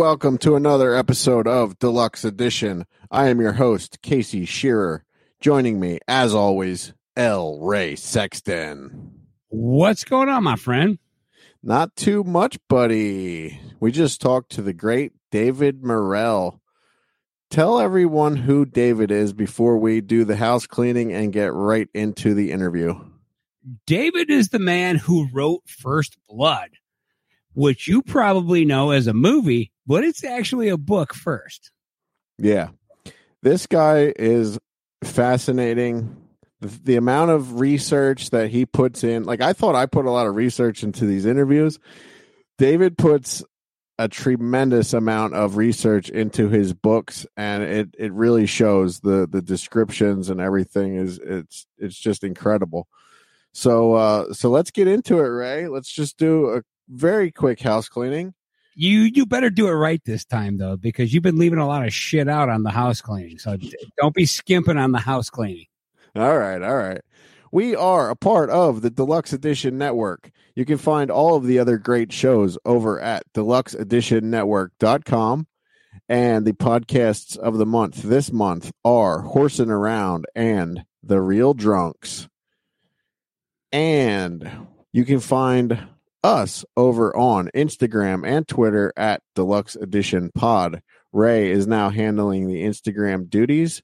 welcome to another episode of Deluxe Edition. I am your host, Casey Shearer. Joining me, as always, L. Ray Sexton. What's going on, my friend? Not too much, buddy. We just talked to the great David Morrell. Tell everyone who David is before we do the house cleaning and get right into the interview. David is the man who wrote First Blood, which you probably know as a movie, but it's actually a book first. Yeah. This guy is fascinating. The, the amount of research that he puts in, like I thought I put a lot of research into these interviews. David puts a tremendous amount of research into his books and it it really shows the the descriptions and everything is it's it's just incredible. So uh so let's get into it, Ray. Let's just do a very quick house cleaning. You you better do it right this time though, because you've been leaving a lot of shit out on the house cleaning. So don't be skimping on the house cleaning. All right, all right. We are a part of the Deluxe Edition Network. You can find all of the other great shows over at deluxeeditionnetwork.com. And the podcasts of the month this month are Horsing Around and The Real Drunks. And you can find us over on Instagram and Twitter at Deluxe Edition Pod. Ray is now handling the Instagram duties.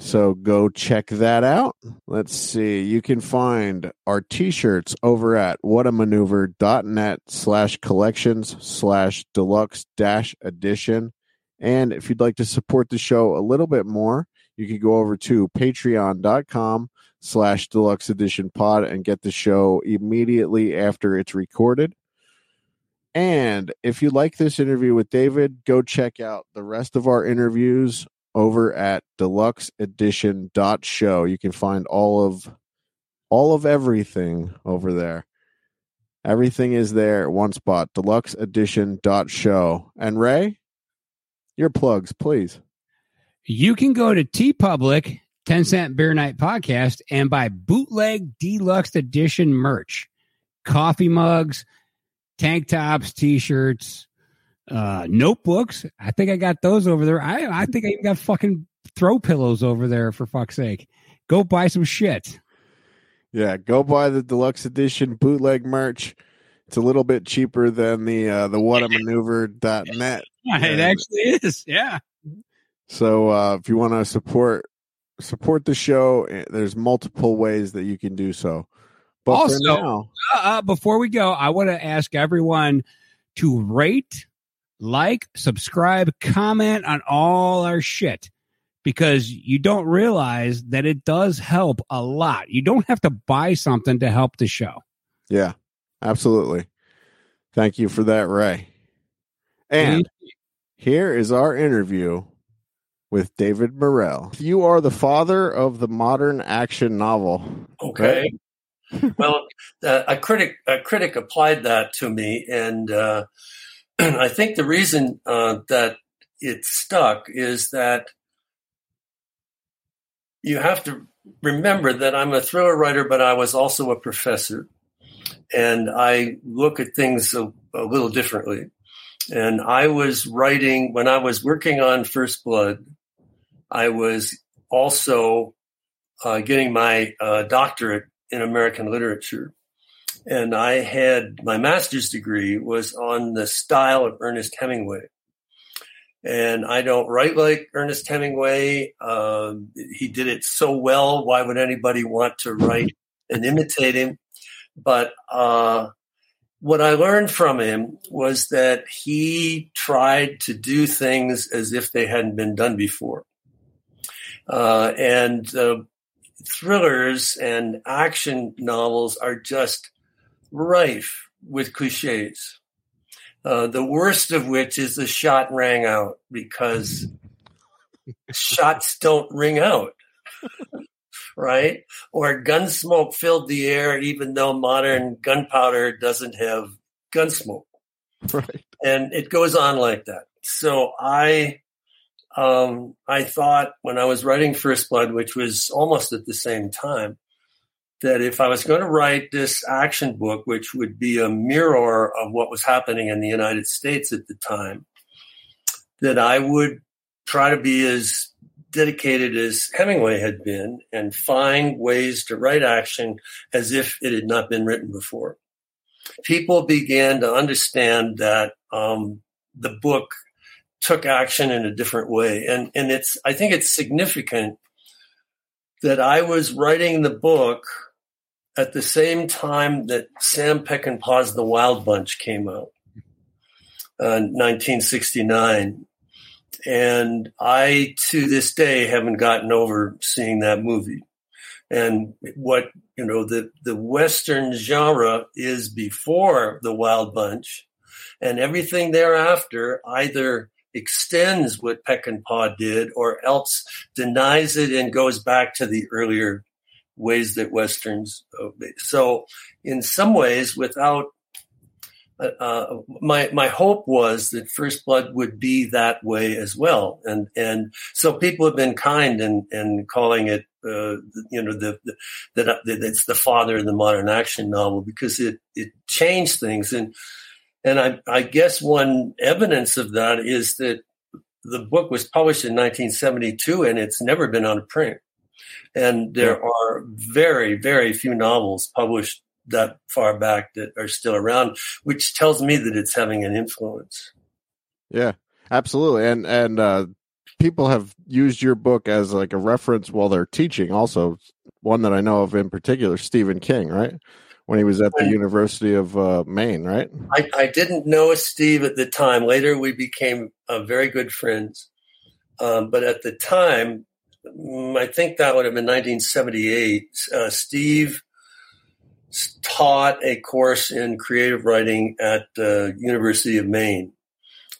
So go check that out. Let's see. You can find our t-shirts over at whatamaneuver.net slash collections slash deluxe dash edition. And if you'd like to support the show a little bit more, you can go over to patreon.com slash deluxe edition pod and get the show immediately after it's recorded. And if you like this interview with David, go check out the rest of our interviews over at deluxe edition dot show you can find all of all of everything over there. Everything is there at one spot deluxe edition dot show and ray your plugs please. You can go to TeePublic, 10 Cent Beer Night Podcast, and buy bootleg deluxe edition merch. Coffee mugs, tank tops, t-shirts, uh, notebooks. I think I got those over there. I, I think I even got fucking throw pillows over there for fuck's sake. Go buy some shit. yeah go buy the deluxe edition bootleg merch it's a little bit cheaper than the uh the whatamaneuver.net Yeah, it actually is. Yeah. So uh, if you want to support support the show, eh, there's multiple ways that you can do so. But Also- now, Uh, uh, before we go, I want to ask everyone to rate, like, subscribe, comment on all our shit because you don't realize that it does help a lot. You don't have to buy something to help the show. yeah, absolutely. Thank you for that, Ray. And here is our interview with David Morrell. You are the father of the modern action novel. Okay. well, uh, a critic a critic applied that to me, and uh, I think the reason uh, that it stuck is that you have to remember that I'm a thriller writer, but I was also a professor, and I look at things a, a little differently. And I was writing when I was working on First Blood. I was also uh, getting my uh, doctorate in American literature. and I had my master's degree was on the style of Ernest Hemingway. And I don't write like Ernest Hemingway. Um, he did it so well. Why would anybody want to write and imitate him? But uh, what I learned from him was that he tried to do things as if they hadn't been done before. Uh, and uh, thrillers and action novels are just rife with cliches. Uh, the worst of which is the shot rang out because shots don't ring out, right? Or gun smoke filled the air, even though modern gunpowder doesn't have gun smoke. Right. And it goes on like that. So I, um, I thought when I was writing First Blood, which was almost at the same time, that if I was going to write this action book, which would be a mirror of what was happening in the United States at the time, that I would try to be as dedicated as Hemingway had been and find ways to write action as if it had not been written before. People began to understand that um, the book took action in a different way. And, and it's, I think it's significant that I was writing the book at the same time that Sam Peckinpah's The Wild Bunch came out, uh, 1969. And I, to this day, haven't gotten over seeing that movie. And what, you know, the, the Western genre is before The Wild Bunch, and everything thereafter either extends what Peckinpah did or else denies it and goes back to the earlier ways that Westerns. So, in some ways, without uh, uh, my my hope was that First Blood would be that way as well, and and so people have been kind and and calling it uh, you know the, the that it's the father of the modern action novel because it it changed things and and I I guess one evidence of that is that the book was published in 1972 and it's never been on print. And there are very, very few novels published that far back that are still around, which tells me that it's having an influence. Yeah, absolutely. And and uh, people have used your book as like a reference while they're teaching. Also, one that I know of in particular, Stephen King, right? When he was at the University of uh, Maine, right? I, I, didn't know Steve at the time. Later, we became uh, very good friends. Um, but at the time, Mm, I think that would have been 1978. Uh, Steve taught a course in creative writing at the University of Maine,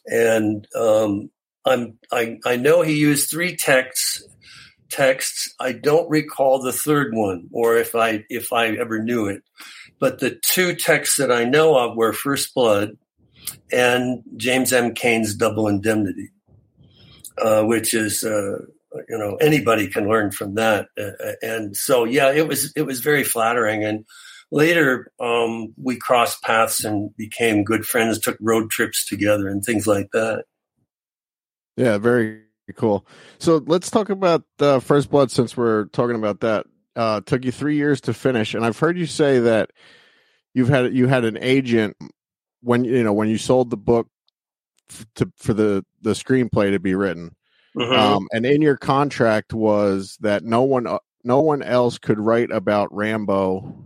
and um, I'm I, I know he used three texts. Texts. I don't recall the third one, or if I if I ever knew it. But the two texts that I know of were First Blood and James M. Cain's Double Indemnity, uh, which is uh, you know anybody can learn from that. Uh, uh, and so yeah it was it was very flattering. And later um, we crossed paths and became good friends took road trips together and things like that. Yeah very cool. So let's talk about uh, first blood since we're talking about that uh, took you three years to finish and i've heard you say that you've had you had an agent when you know when you sold the book to, for the the screenplay to be written Mm-hmm. Um, and in your contract was that no one uh, no one else could write about Rambo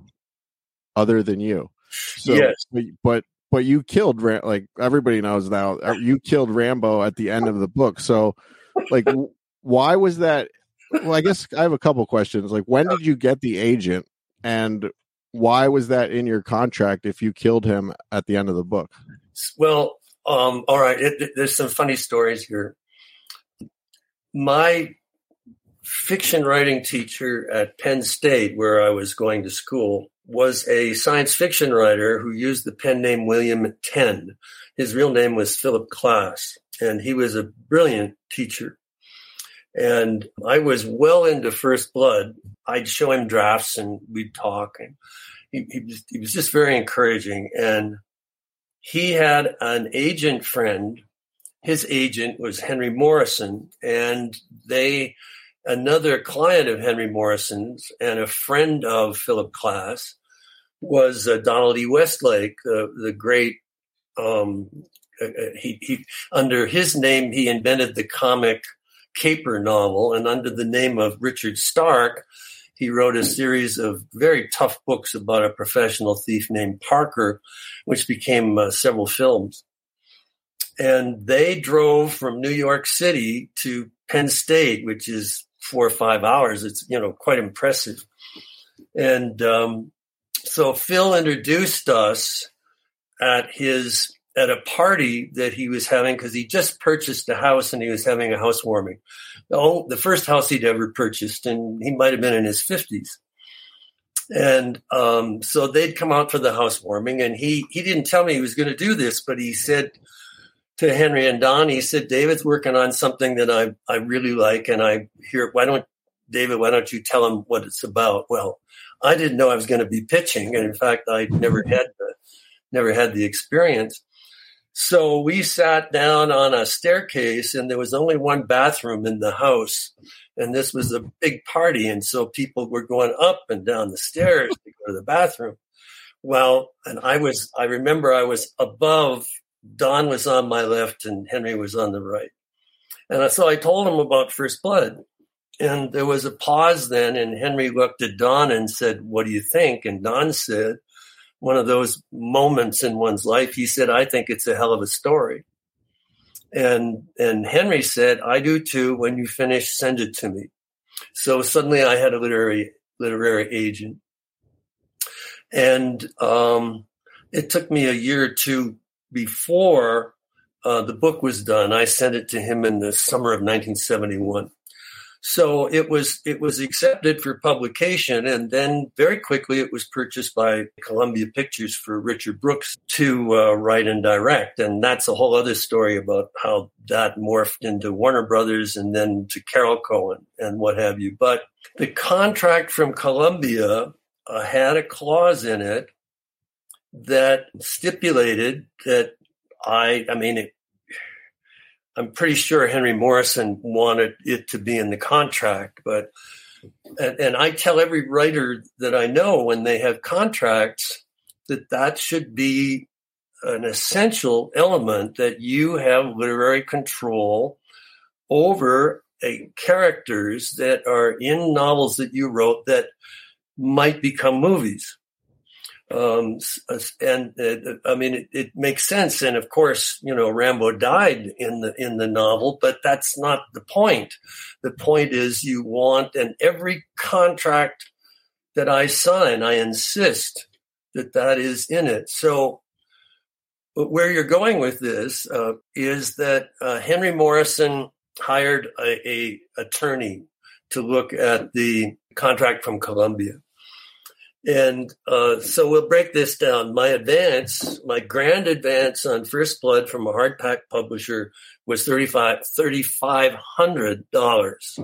other than you. So, yes. but but you killed like everybody knows now. Uh, you killed Rambo at the end of the book. So, like, why was that? Well, I guess I have a couple questions. Like, when did you get the agent, and why was that in your contract if you killed him at the end of the book? Well, um, all right. It, there's some funny stories here my fiction writing teacher at Penn State, where I was going to school, was a science fiction writer who used the pen name William Tenn. His real name was Philip Klass, and he was a brilliant teacher. And I was well into First Blood. I'd show him drafts and we'd talk, and he, he, was, he was just very encouraging. And he had an agent friend his agent was Henry Morrison, and they, another client of Henry Morrison's and a friend of Philip Klass, was uh, Donald E. Westlake, uh, the great. Um, uh, uh, he, he under his name he invented the comic caper novel, and under the name of Richard Stark, he wrote a series of very tough books about a professional thief named Parker, which became uh, several films. And they drove from New York City to Penn State, which is four or five hours. It's you know quite impressive. And um, so Phil introduced us at his at a party that he was having because he just purchased a house and he was having a housewarming. The, the first house he'd ever purchased, and he might have been in his fifties. And um, so they'd come out for the housewarming, and he he didn't tell me he was going to do this, but he said to Henry and Don, he said, David's working on something that I, I really like. And I hear, why don't, David, why don't you tell him what it's about? Well, I didn't know I was going to be pitching. And in fact, I never had the, never had the experience. So we sat down on a staircase and there was only one bathroom in the house. And this was a big party. And so people were going up and down the stairs to go to the bathroom. Well, and I was, I remember I was above Don was on my left and Henry was on the right. And so I told him about First Blood. And there was a pause then, and Henry looked at Don and said, What do you think? And Don said, One of those moments in one's life, he said, I think it's a hell of a story. And and Henry said, I do too. When you finish, send it to me. So suddenly I had a literary literary agent. And um, it took me a year or two before uh, the book was done. I sent it to him in the summer of 1971. So it was it was accepted for publication, and then very quickly it was purchased by Columbia Pictures for Richard Brooks to uh, write and direct, and that's a whole other story about how that morphed into Warner Brothers and then to Carolco and what have you. But the contract from Columbia uh, had a clause in it that stipulated that I, I mean, it, I'm pretty sure Henry Morrison wanted it to be in the contract, but, and, and I tell every writer that I know when they have contracts that that should be an essential element that you have literary control over a, characters that are in novels that you wrote that might become movies. Um, and uh, I mean, it, it, makes sense. And of course, you know, Rambo died in the in the novel, but that's not the point. The point is, you want, and every contract that I sign, I insist that that is in it. So, where you're going with this uh, is that uh, Henry Morrison hired a, a attorney to look at the contract from Columbia and uh, so we'll break this down. My advance, my grand advance on First Blood from a hardpack publisher was $3,500. dollars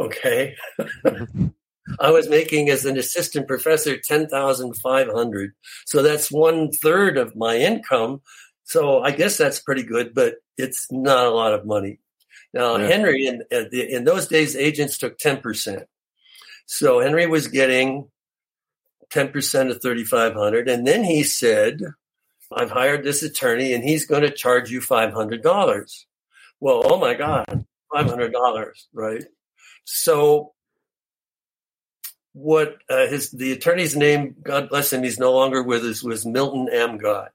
okay. I was making as an assistant professor 10500 So that's one third of my income. So I guess that's pretty good, but it's not a lot of money. Now, yeah. Henry, in, in those days, agents took 10%. So Henry was getting 10% of 3500 and then he said i've hired this attorney and he's going to charge you $500 well oh my god $500 right? So what uh, his the attorney's name god bless him he's no longer with us was milton amgott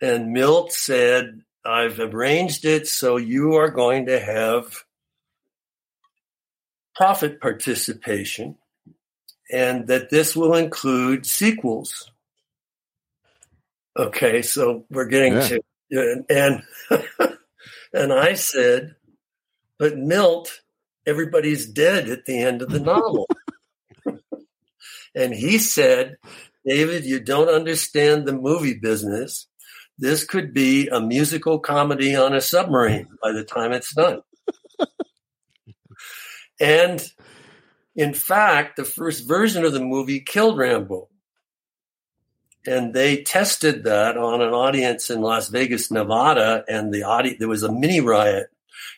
and milt said i've arranged it so you are going to have profit participation and that this will include sequels. Okay, so we're getting yeah. to and and I said, but Milt, everybody's dead at the end of the novel. and he said, David, you don't understand the movie business. This could be a musical comedy on a submarine by the time it's done. and in fact, the first version of the movie killed Rambo. And they tested that on an audience in Las Vegas, Nevada, and the audience there was a mini riot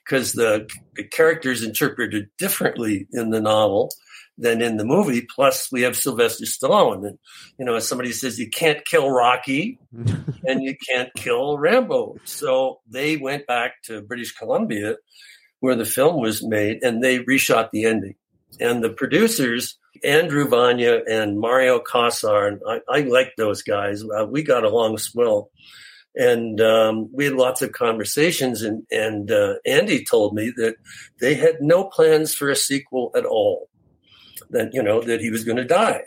because the, the characters interpreted differently in the novel. than in the movie. Plus, we have Sylvester Stallone, and you know, somebody says, you can't kill Rocky, and you can't kill Rambo. So they went back to British Columbia, where the film was made, and they reshot the ending. And the producers, Andrew Vajna and Mario Kassar, and I, I like those guys. Uh, we got along swell and um, we had lots of conversations and and uh, andy told me that they had no plans for a sequel at all. That you know that he was going to die.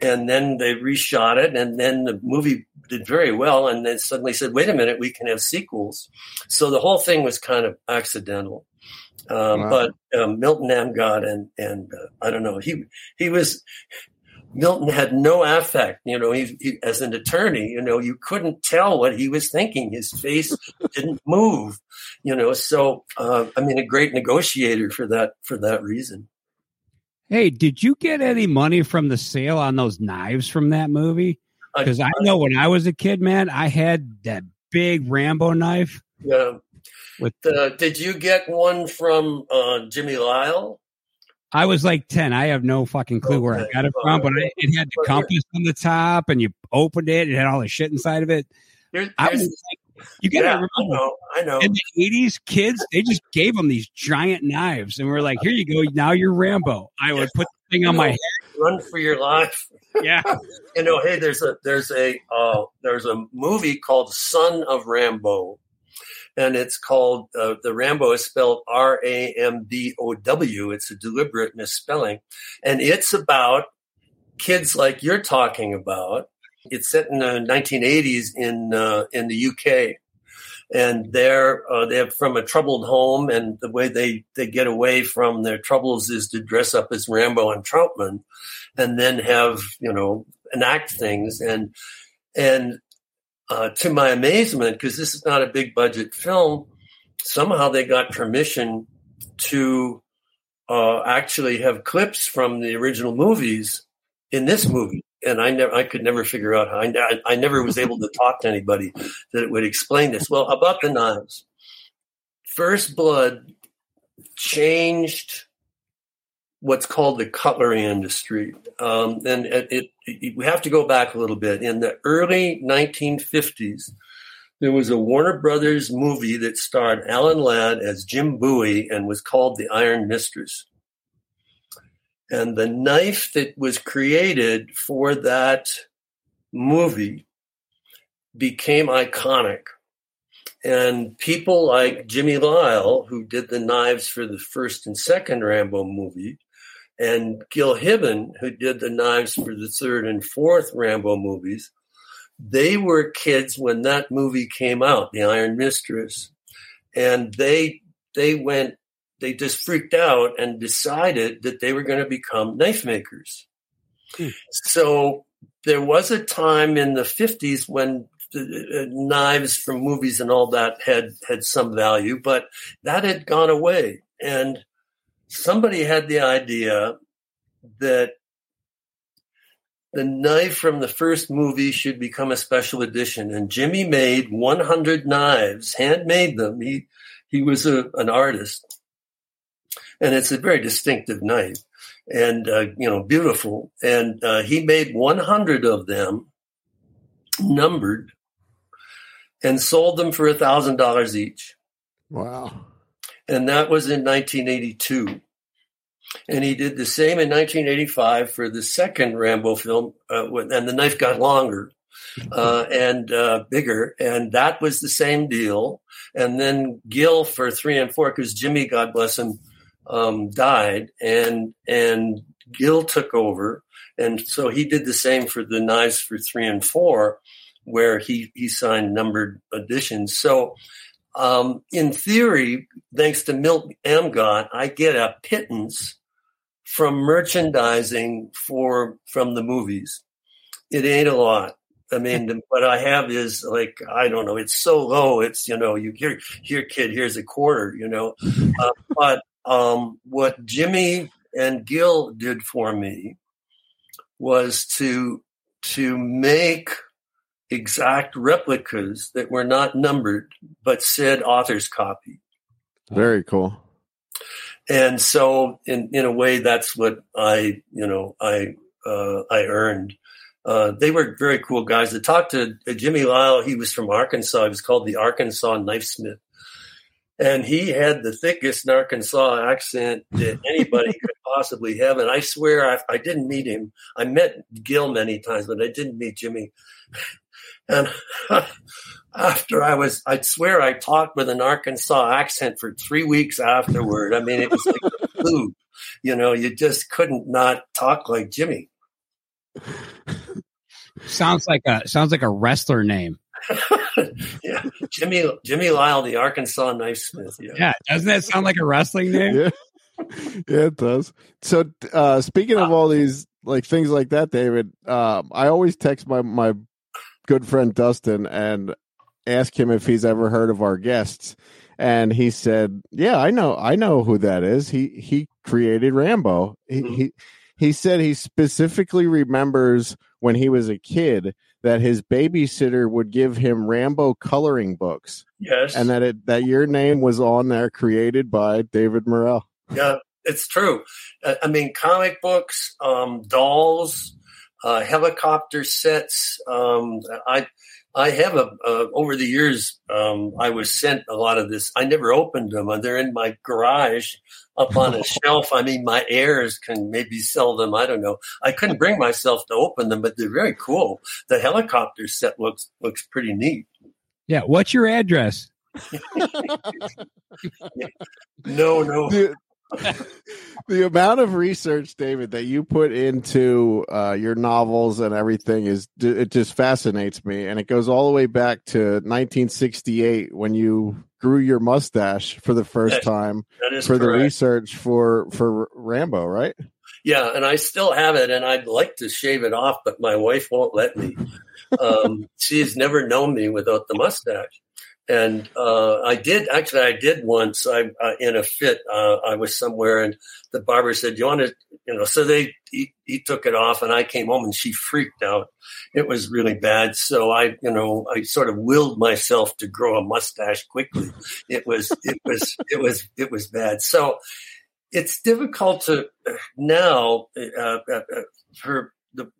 And then they reshot it and then the movie did very well and then suddenly said wait a minute we can have sequels. So the whole thing was kind of accidental um, wow. but um, milton amgott and and uh, i don't know he he was Milton had no affect. You know, he, he, as an attorney, you know, you couldn't tell what he was thinking. His face didn't move. You know, so uh, I mean, a great negotiator for that for that reason. Hey, did you get any money from the sale on those knives from that movie? Because I, I, know when I was a kid, man, I had that big Rambo knife. Yeah. With uh, did you get one from uh, Jimmy Lile? I was like 10. I have no fucking clue where I got it from, but it had the compass on the top and you opened it. It had all the shit inside of it. There's, I was like, you got to yeah, remember, I know, I know. In the 80s, kids, they just gave them these giant knives and we are like, here you go. Now you're Rambo. I would put the thing on my head. Run for your life. Yeah. you know, hey, there's a, there's a, uh, there's a movie called Son of Rambow and it's called uh, the Rambo is spelled R A M B O W. It's a deliberate misspelling, and it's about kids like you're talking about. It's set in the 1980s in uh, in the UK, and they're uh, they're from a troubled home, and the way they they get away from their troubles is to dress up as Rambo and Trautman, and then have you know enact things and and uh, to my amazement, because this is not a big budget film, somehow they got permission to uh, actually have clips from the original movies in this movie. And I never, I could never figure out how. I, I never was able to talk to anybody that would explain this. Well, about the knives, First Blood changed what's called the cutlery industry. Um, and it, it, it, we have to go back a little bit. In the early 1950s, there was a Warner Brothers movie that starred Alan Ladd as Jim Bowie and was called The Iron Mistress. And the knife that was created for that movie became iconic. And people like Jimmy Lile, who did the knives for the first and second Rambo movie, and Gil Hibben, who did the knives for the third and fourth Rambo movies, they were kids when that movie came out, The Iron Mistress, and they they went they just freaked out and decided that they were going to become knife makers. Hmm. So there was a time in the 50s when the, uh, knives from movies and all that had had some value, but that had gone away. And somebody had the idea that the knife from the first movie should become a special edition. And Jimmy made 100 knives, handmade them. He, he was a, an artist. And it's a very distinctive knife and, uh, you know, beautiful. And uh, he made 100 of them numbered and sold them for a $1,000 each. Wow. And that was in 1982. And he did the same in 1985 for the second Rambo film, uh, and the knife got longer uh, and uh, bigger, and that was the same deal. And then Gil for three and four, because Jimmy, God bless him, um, died, and and Gil took over, and so he did the same for the knives for three and four, where he he signed numbered editions. So um, in theory, thanks to Milt Amgott, I get a pittance from merchandising for from the movies. It ain't a lot. I mean, what I have is like I don't know. It's so low. It's you know, you here, here, kid. Here's a quarter. You know, uh, but um, what Jimmy and Gil did for me was to to make exact replicas that were not numbered but said author's copy. Very cool. and so in in a way, that's what I you know I uh, I earned. Uh, they were very cool guys. To talked to Jimmy Lile, he was from Arkansas. He was called the Arkansas Knife Smith and he had the thickest Arkansas accent that anybody could possibly have. And I swear I, I, didn't meet him. I met Gil many times, but I didn't meet Jimmy. And after I was, I'd swear I talked with an Arkansas accent for three weeks afterward. I mean, it was like the flu. You know, you just couldn't not talk like Jimmy. Sounds like a sounds like a wrestler name. yeah, Jimmy Jimmy Lile, the Arkansas knife smith. Yeah. yeah, doesn't that sound like a wrestling name? Yeah, yeah, it does. So, uh, speaking of all these like things like that, David, um, I always text my my good friend Dustin and ask him if he's ever heard of our guests, and he said, "Yeah, I know, I know who that is. He he created Rambo. He mm-hmm. he." He said he specifically remembers when he was a kid that his babysitter would give him Rambo coloring books. Yes. And that it that your name was on there created by David Morrell. Yeah, it's true. I mean comic books, um, dolls, uh, helicopter sets. Um, I I have a uh, over the years. Um, I was sent a lot of this. I never opened them. They're in my garage up on a shelf. I mean, my heirs can maybe sell them. I don't know. I couldn't bring myself to open them, but they're very cool. The helicopter set looks looks pretty neat. Yeah. What's your address? no, no the amount of research, David, that you put into uh, your novels and everything is it just fascinates me, and it goes all the way back to 1968 when you grew your mustache for the first time for correct. the research for for Rambo, right? Yeah, and I still have it, and I'd like to shave it off, but my wife won't let me. Um, she's never known me without the mustache and uh, I did actually. I did once. I uh, in a fit. Uh, I was somewhere, and the barber said, "You want to?" You know. So they he, he, took it off, and I came home, and she freaked out. It was really bad. So I, you know, I sort of willed myself to grow a mustache quickly. It was it was it was it was bad. So it's difficult to now uh, uh, uh, for the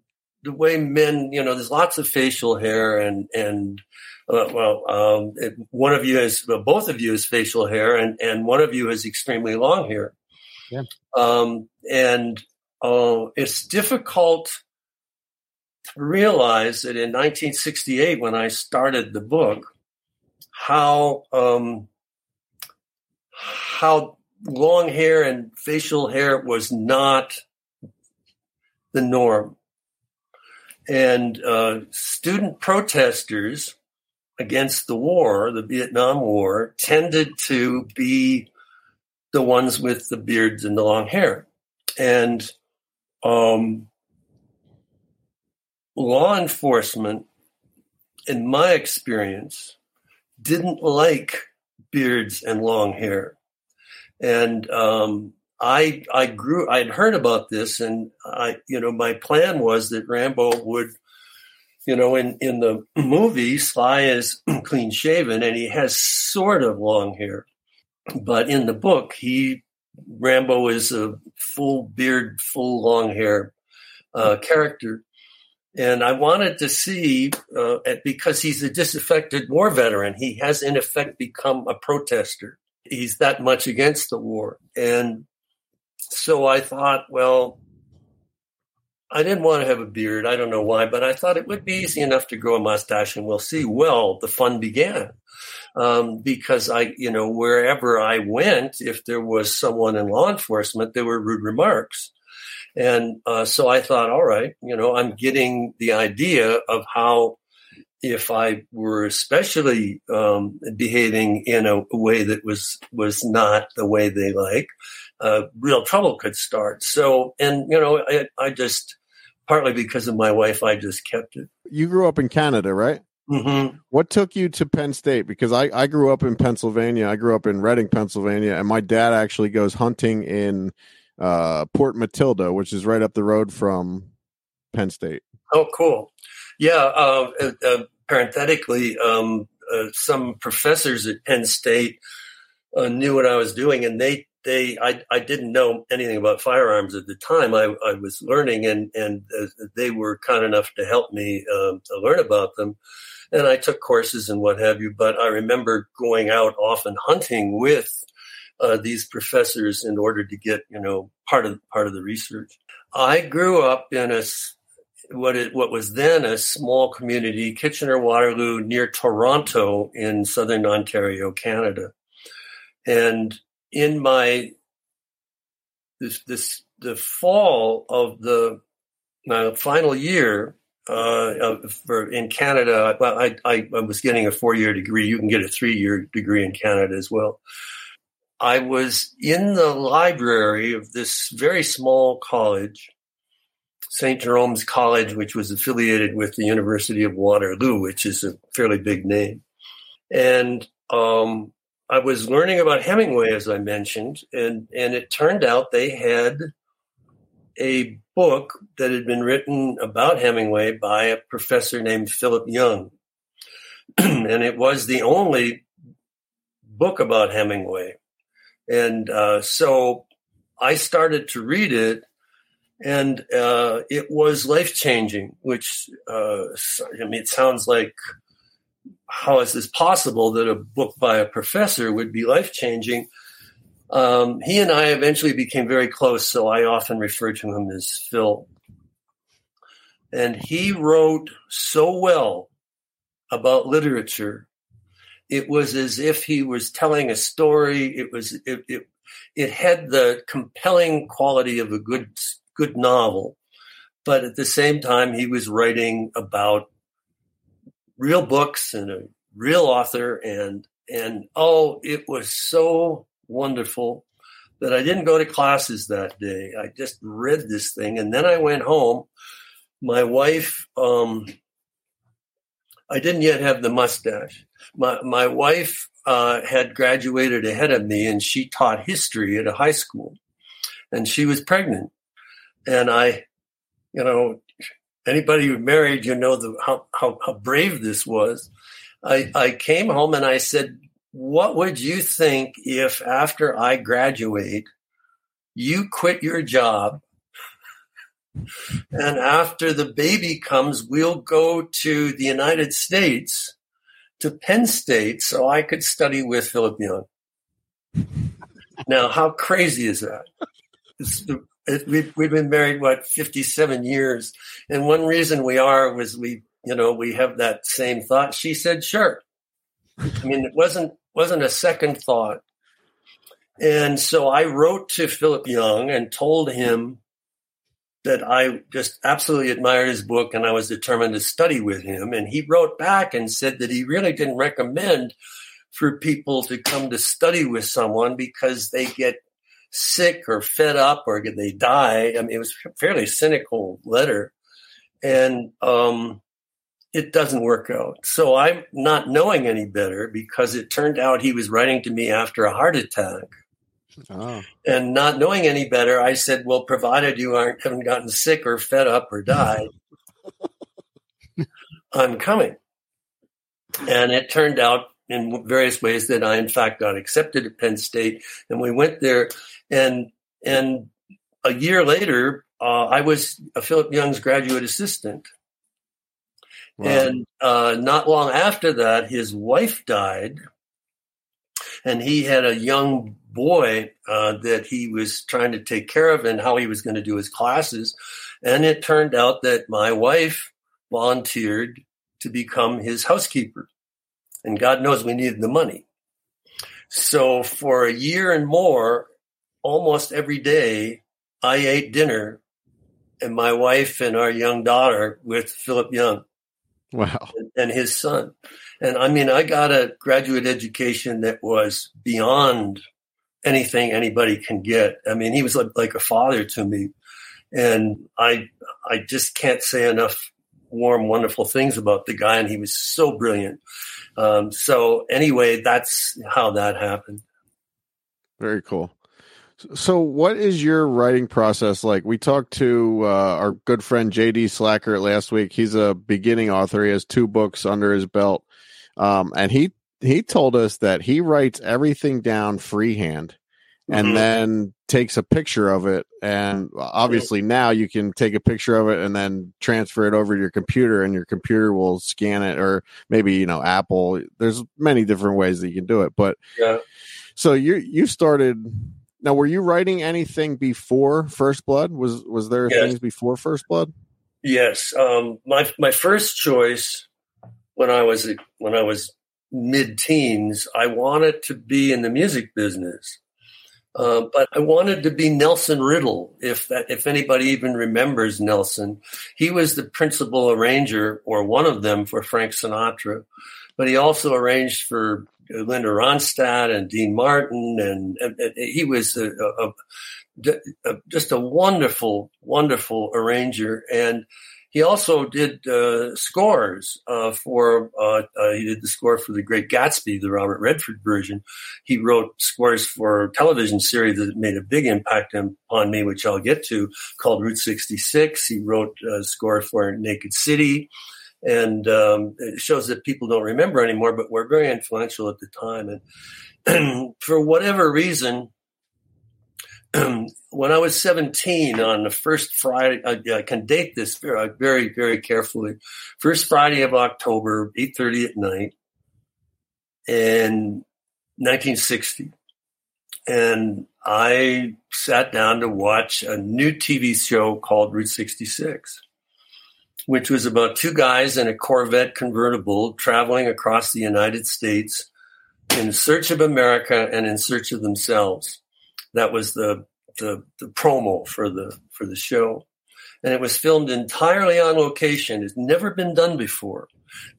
the way men. You know, there's lots of facial hair and and uh, well, um, one of you has, well, both of you has facial hair, and and one of you has extremely long hair. Yeah. Um, and uh, it's difficult to realize that in 1968, when I started the book, how um, how long hair and facial hair was not the norm. And uh, student protesters against the war, the Vietnam War, tended to be the ones with the beards and the long hair. And um, law enforcement, in my experience, didn't like beards and long hair. And um, I I grew I'd heard about this and I you know my plan was that Rambo would you know, in, in the movie, Sly is clean shaven and he has sort of long hair. But in the book, he, Rambo is a full beard, full long hair uh, character. And I wanted to see, uh, because he's a disaffected war veteran, he has in effect become a protester. He's that much against the war. And so I thought, well, I didn't want to have a beard. I don't know why, but I thought it would be easy enough to grow a mustache and we'll see. Well, the fun began. Um, because I, you know, wherever I went, if there was someone in law enforcement, there were rude remarks. And uh, so I thought, all right, you know, I'm getting the idea of how, if I were especially um, behaving in a way that was was not the way they like, uh, real trouble could start. So, and you know, I, I just partly because of my wife, I just kept it. You grew up in Canada, right? Mm-hmm. What took you to Penn State? Because I, I grew up in Pennsylvania. I grew up in Reading, Pennsylvania, and my dad actually goes hunting in uh, Port Matilda, which is right up the road from Penn State. Oh, cool. Yeah. Uh, uh, parenthetically, um, uh, some professors at Penn State uh, knew what I was doing, and they they I, I didn't know anything about firearms at the time. I, I was learning, and and uh, they were kind enough to help me um, to learn about them. And I took courses and what have you. But I remember going out often hunting with uh, these professors in order to get you know part of part of the research. I grew up in a what it what was then a small community, Kitchener Waterloo, near Toronto in southern Ontario, Canada. And in my this this the fall of the my final year uh, for in Canada, I, I, I was getting a four year degree. You can get a three year degree in Canada as well. I was in the library of this very small college, St. Jerome's College, which was affiliated with the University of Waterloo, which is a fairly big name. And um, I was learning about Hemingway, as I mentioned, and, and it turned out they had a book that had been written about Hemingway by a professor named Philip Young. and it was the only book about Hemingway. And uh, so I started to read it, and uh, it was life changing, which uh, I mean, it sounds like how is this possible that a book by a professor would be life changing? Um, he and I eventually became very close, so I often refer to him as Phil. And he wrote so well about literature. It was as if he was telling a story. It was it, it, it had the compelling quality of a good good novel, but at the same time he was writing about real books and a real author and and oh it was so wonderful that I didn't go to classes that day. I just read this thing and then I went home. My wife um I didn't yet have the mustache. My my wife uh, had graduated ahead of me and she taught history at a high school and she was pregnant and I you know anybody who married, you know the, how, how, how brave this was. I, I came home and I said, what would you think if after I graduate, you quit your job and after the baby comes, we'll go to the United States to Penn State so I could study with Philip Young. now, how crazy is that? It, we've, we've been married what 57 years. And one reason we are was we you know we have that same thought. She said sure. I mean it wasn't wasn't a second thought. And so i wrote to philip young and told him that i just absolutely admired his book and i was determined to study with him. And he wrote back and said that he really didn't recommend for people to come to study with someone because they get sick or fed up or they die. I mean, it was a fairly cynical letter. And um, it doesn't work out. So I'm not knowing any better because it turned out he was writing to me after a heart attack. Oh. And not knowing any better, I said, "Well, provided you aren't haven't gotten sick or fed up or died, I'm coming." And it turned out in various ways that I, in fact, got accepted at Penn State, and we went there and and a year later, uh, I was a Philip Young's graduate assistant. Wow. And uh, not long after that, his wife died, and he had a young boy uh, that he was trying to take care of and how he was going to do his classes. And it turned out that my wife volunteered to become his housekeeper. And God knows we needed the money. So for a year and more, almost every day I ate dinner and my wife and our young daughter with Philip Young. Wow. And, his son. And I mean, I got a graduate education that was beyond anything anybody can get. I mean, he was like, like a father to me. And I, I just can't say enough warm, wonderful things about the guy. And he was so brilliant. Um, so anyway, that's how that happened. Very cool. So, what is your writing process like? We talked to uh, our good friend JD Slacker last week. He's a beginning author. He has two books under his belt, um, and he he told us that he writes everything down freehand, and Mhm. then takes a picture of it. And obviously now you can take a picture of it and then transfer it over to your computer, and your computer will scan it, or maybe you know Apple. There's many different ways that you can do it, but Yeah. so you you started. Now, were you writing anything before First Blood? Was was there Yes. things before First Blood? Yes, um, my my first choice when I was when I was mid teens, I wanted to be in the music business, uh, but I wanted to be Nelson Riddle. If that if anybody even remembers Nelson, he was the principal arranger or one of them for Frank Sinatra, but he also arranged for Linda Ronstadt and Dean Martin, and, and- and he was a, a, a- just a wonderful, wonderful arranger. And he also did uh, scores uh, for. Uh, uh, he did the score for The Great Gatsby, the Robert Redford version. He wrote scores for a television series that made a big impact on me, which I'll get to, called Route 66. He wrote a score for Naked City and um, it shows that people don't remember anymore, but were very influential at the time. And for whatever reason, when I was 17 on the first Friday, I, I can date this very, uh, very, very carefully. First Friday of October, 8.30 at night in 1960. And I sat down to watch a new TV show called Route 66 which was about two guys in a Corvette convertible traveling across the United States in search of America and in search of themselves. That was the, the, the promo for the, for the show. And it was filmed entirely on location. It's never been done before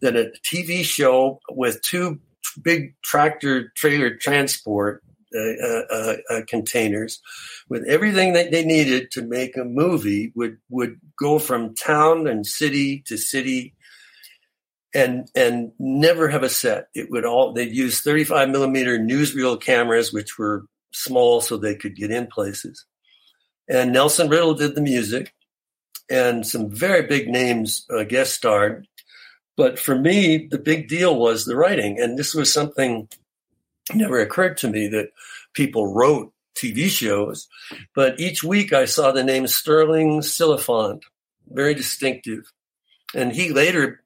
that a TV show with two big tractor trailer transport uh, uh, uh, containers with everything that they needed to make a movie would would go from town and city to city and and never have a set it would all they'd use 35 millimeter newsreel cameras which were small so they could get in places and nelson riddle did the music and some very big names uh, guest starred but for me the big deal was the writing and this was something never occurred to me that people wrote TV shows, but each week I saw the name Sterling Silliphant, very distinctive. And he later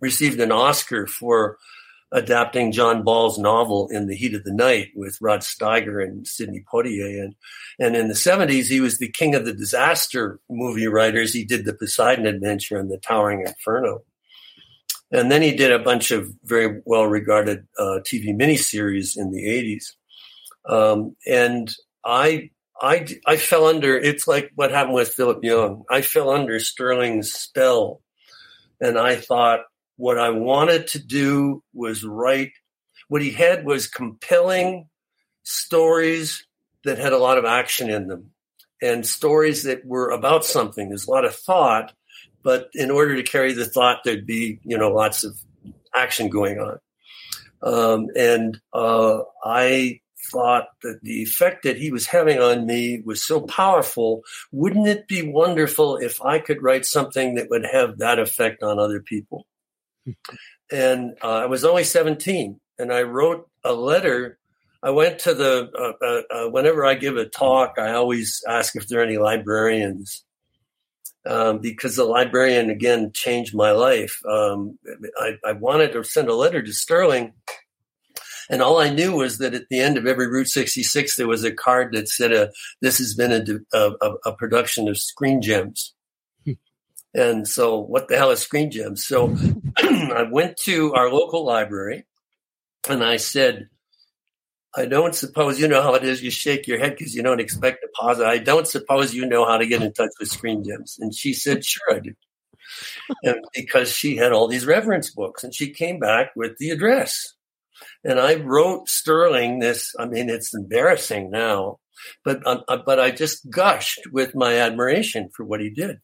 received an Oscar for adapting John Ball's novel In the Heat of the Night with Rod Steiger and Sidney Poitier. And, and in the 70s, he was the king of the disaster movie writers. He did the Poseidon Adventure and the Towering Inferno. And then he did a bunch of very well regarded uh, TV miniseries in the 80s. Um, and I, I, I fell under, it's like what happened with Philip Young. I fell under Sterling's spell. And I thought what I wanted to do was write, what he had was compelling stories that had a lot of action in them and stories that were about something. There's a lot of thought, but in order to carry the thought, there'd be, you know, lots of action going on. Um, and uh, I thought that the effect that he was having on me was so powerful. Wouldn't it be wonderful if I could write something that would have that effect on other people? And uh, I was only 17, and I wrote a letter. I went to the, uh, uh, uh, whenever I give a talk, I always ask if there are any librarians. Um, because the librarian again changed my life. Um, I, I wanted to send a letter to Sterling, and all I knew was that at the end of every Route 66, there was a card that said, uh, "This has been a, a, a production of Screen Gems." And so, what the hell is Screen Gems? So, I went to our local library, and I said, I don't suppose you know how it is. You shake your head because you don't expect a pause. I don't suppose you know how to get in touch with Screen Gems. And she said, Sure, I do. and because she had all these reference books, and she came back with the address. And I wrote Sterling this. I mean, it's embarrassing now, but uh, but I just gushed with my admiration for what he did.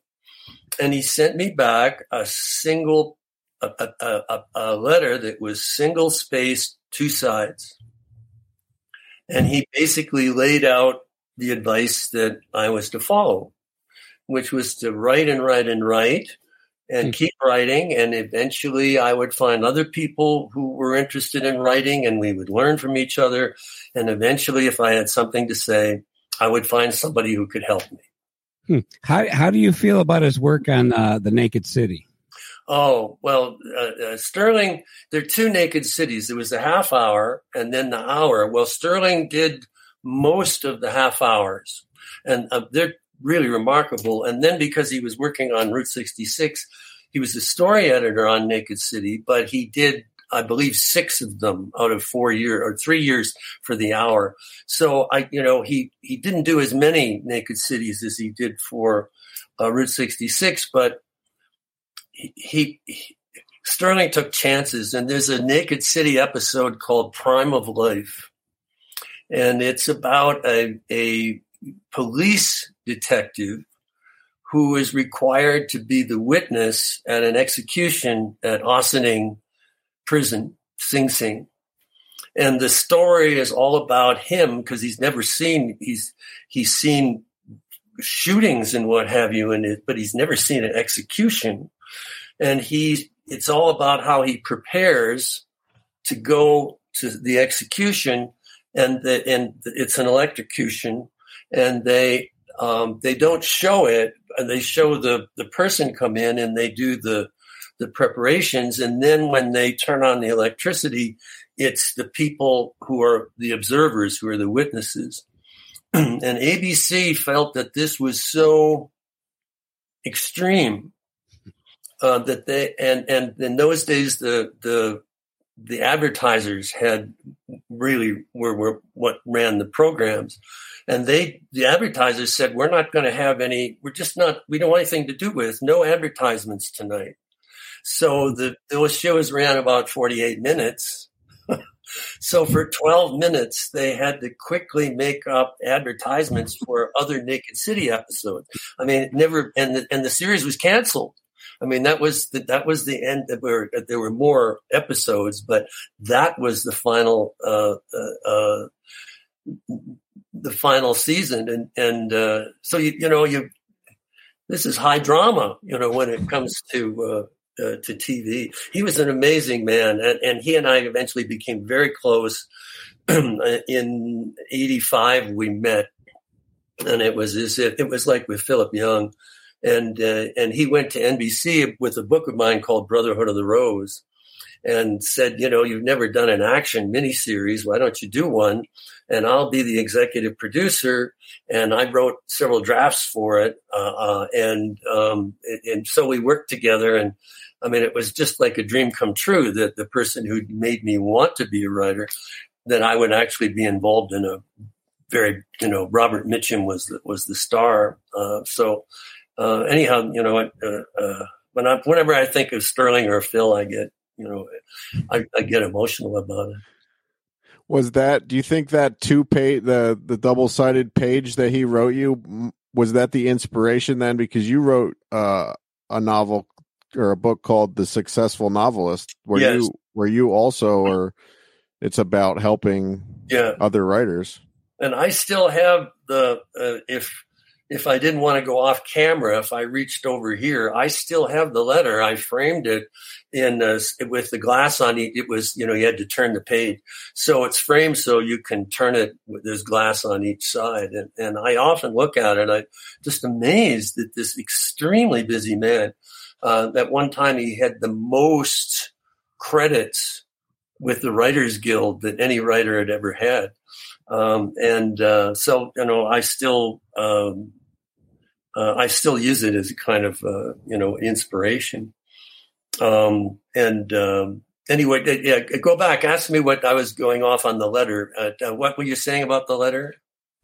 And he sent me back a single a, a, a, a letter that was single spaced, two sides and he basically laid out the advice that I was to follow, which was to write and write and write and Hmm. keep writing. And eventually I would find other people who were interested in writing and we would learn from each other. And eventually, if I had something to say, I would find somebody who could help me. How how do you feel about his work on uh, the Naked City? Oh, well, uh, uh, Sterling, there are two naked cities. There was a half hour and then the hour. Well, Sterling did most of the half hours, and uh, they're really remarkable. And then because he was working on Route 66, he was the story editor on Naked City, but he did, I believe, six of them out of four years or three years for the hour. So I, you know, he, he didn't do as many Naked Cities as he did for uh, Route 66, but he, he Sterling took chances, and there's a Naked City episode called "Prime of Life," and it's about a a police detective who is required to be the witness at an execution at Ossining Prison, Sing Sing. And the story is all about him because he's never seen he's he's seen shootings and what have you in it, but he's never seen an execution and he it's all about how he prepares to go to the execution and the, and it's an electrocution and they um, they don't show it and they show the the person come in and they do the the preparations and then when they turn on the electricity it's the people who are the observers who are the witnesses. And abc felt that this was so extreme uh, that they and and in those days the the the advertisers had really were, were what ran the programs. And they the advertisers said we're not going to have any we're just not we don't want anything to do with no advertisements tonight so the those shows ran about 48 minutes. So for 12 minutes they had to quickly make up advertisements for other naked city episodes. I mean it never and the, and the series was canceled. I mean, that was the, that was the end. Where there were more episodes, but that was the final uh, uh, uh, the final season, and and uh, so you you know you this is high drama, you know, when it comes to uh, to TV. He was an amazing man, and, and he and I eventually became very close. In '85, we met, and it was as if it was like with Philip Young and uh, and he went to NBC with a book of mine called Brotherhood of the Rose, and said, you know, you've never done an action miniseries. Why don't you do one? And I'll be the executive producer. And I wrote several drafts for it, uh, uh, and um, and so we worked together. And I mean, it was just like a dream come true that the person who made me want to be a writer, that I would actually be involved in a very, you know, Robert Mitchum was the, was the star. Uh, so uh, anyhow, you know, uh, uh, when I, whenever I think of Sterling or Phil, I get, you know, I, I get emotional about it. Was that? Do you think that two page, the the double sided page that he wrote you, was that the inspiration then? Because you wrote uh, a novel or a book called The Successful Novelist, where Yes. you where you also are. It's about helping Yeah, other writers. and I still have the uh, if if I didn't want to go off camera, if I reached over here, I still have the letter. I framed it in uh, with the glass on it. It was you know you had to turn the page, so it's framed so you can turn it. with this glass on each side, and and I often look at it. I just amazed that this extremely busy man. Uh, at one time, he had the most credits with the Writers Guild that any writer had ever had. Um, and uh, so, you know, I still um, uh, I still use it as a kind of uh, you know inspiration. Um, and um, anyway, uh, yeah, go back. Ask me what I was going off on the letter. Uh, uh, what were you saying about the letter?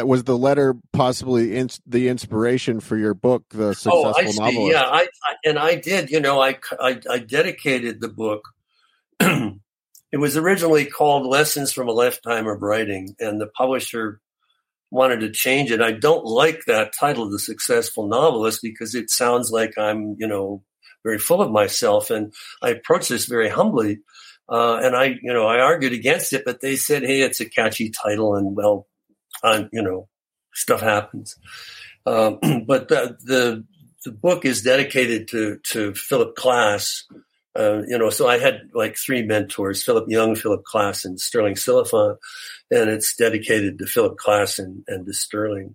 Was the letter possibly ins- the inspiration for your book, The Successful oh, see. Yeah, I, I and I did. You know, I I, I dedicated the book. it was originally called Lessons from a Lifetime of Writing, and the publisher wanted to change it. I don't like that title, The Successful Novelist, because it sounds like I'm, you know, very full of myself. And I approached this very humbly. Uh, and I, you know, I argued against it, but they said, "Hey, it's a catchy title, and well, i you know, stuff happens." Um, but the, the the book is dedicated to to Philip Klass. Uh, you know, so I had like three mentors: Philip Young, Philip Klass, and Sterling Silliphant, and it's dedicated to Philip Klass and, and to Sterling.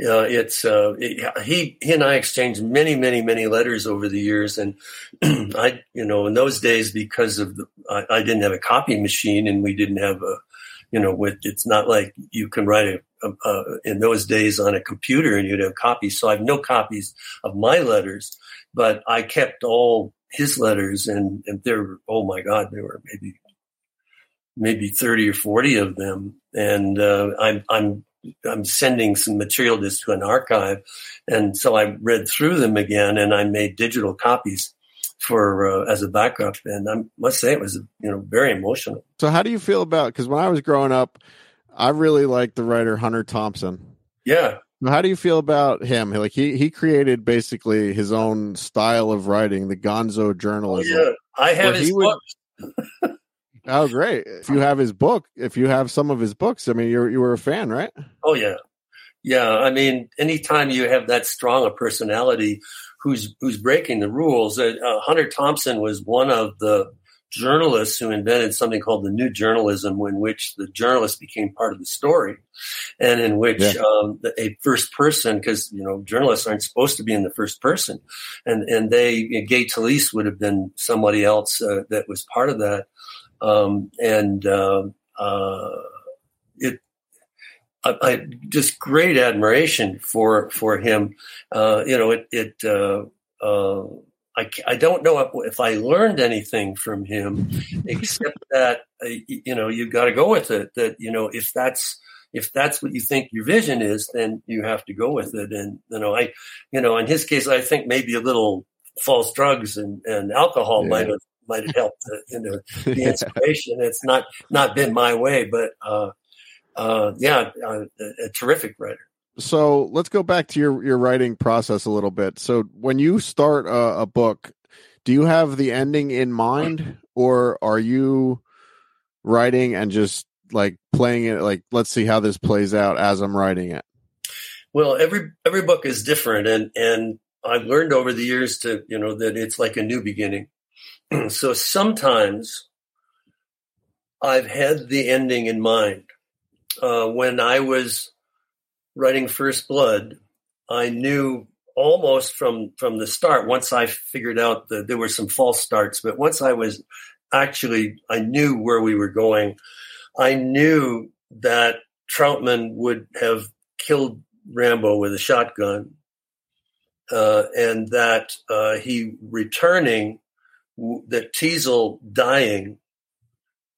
Uh, it's uh, it, he he and I exchanged many many many letters over the years, and I you know in those days because of the, I, I, didn't have a copy machine and we didn't have a you know with it's not like you can write a, a, a in those days on a computer and you'd have copies. So I have no copies of my letters, but I kept all his letters, and and there were, oh my god there were maybe maybe 30 or 40 of them and uh, I'm, I'm I'm sending some material just to an archive, and so I read through them again, and I made digital copies for uh, as a backup. And I must say, it was you know very emotional. So, how do you feel about? Because when I was growing up, I really liked the writer Hunter Thompson. Yeah. How do you feel about him? Like he he created basically his own style of writing, the Gonzo journalism. Oh, yeah, I have his books. Oh, great! If you have his book, if you have some of his books, I mean, you you were a fan, right? Oh yeah, yeah. I mean, anytime you have that strong a personality, who's who's breaking the rules. Uh, uh, Hunter Thompson was one of the journalists who invented something called the new journalism, in which the journalist became part of the story, and in which yeah. um, a first person, because you know journalists aren't supposed to be in the first person, and and they you know, Gay Talese would have been somebody else uh, that was part of that um, and uh, uh, it I, I, just great admiration for for him. Uh, you know, it it uh, uh, I I don't know if, if, I learned anything from him, except that uh, you know you've got to go with it. That you know if that's if that's what you think your vision is, then you have to go with it. And you know, I you know in his case, I think maybe a little false drugs and, and alcohol yeah. might have might have helped the, you know, the inspiration. it's not not been my way, but uh, uh, yeah, uh, a terrific writer. So let's go back to your your writing process a little bit. So when you start a, a book, do you have the ending in mind, or are you writing and just like playing it like let's see how this plays out as I'm writing it? Well, every every book is different, and and I've learned over the years to you know that it's like a new beginning. so sometimes I've had the ending in mind. Uh, when I was writing First Blood, I knew almost from from the start. Once I figured out that there were some false starts, but once I was actually, I knew where we were going. I knew that Trautman would have killed Rambo with a shotgun, uh, and that uh, he returning that Teasle dying,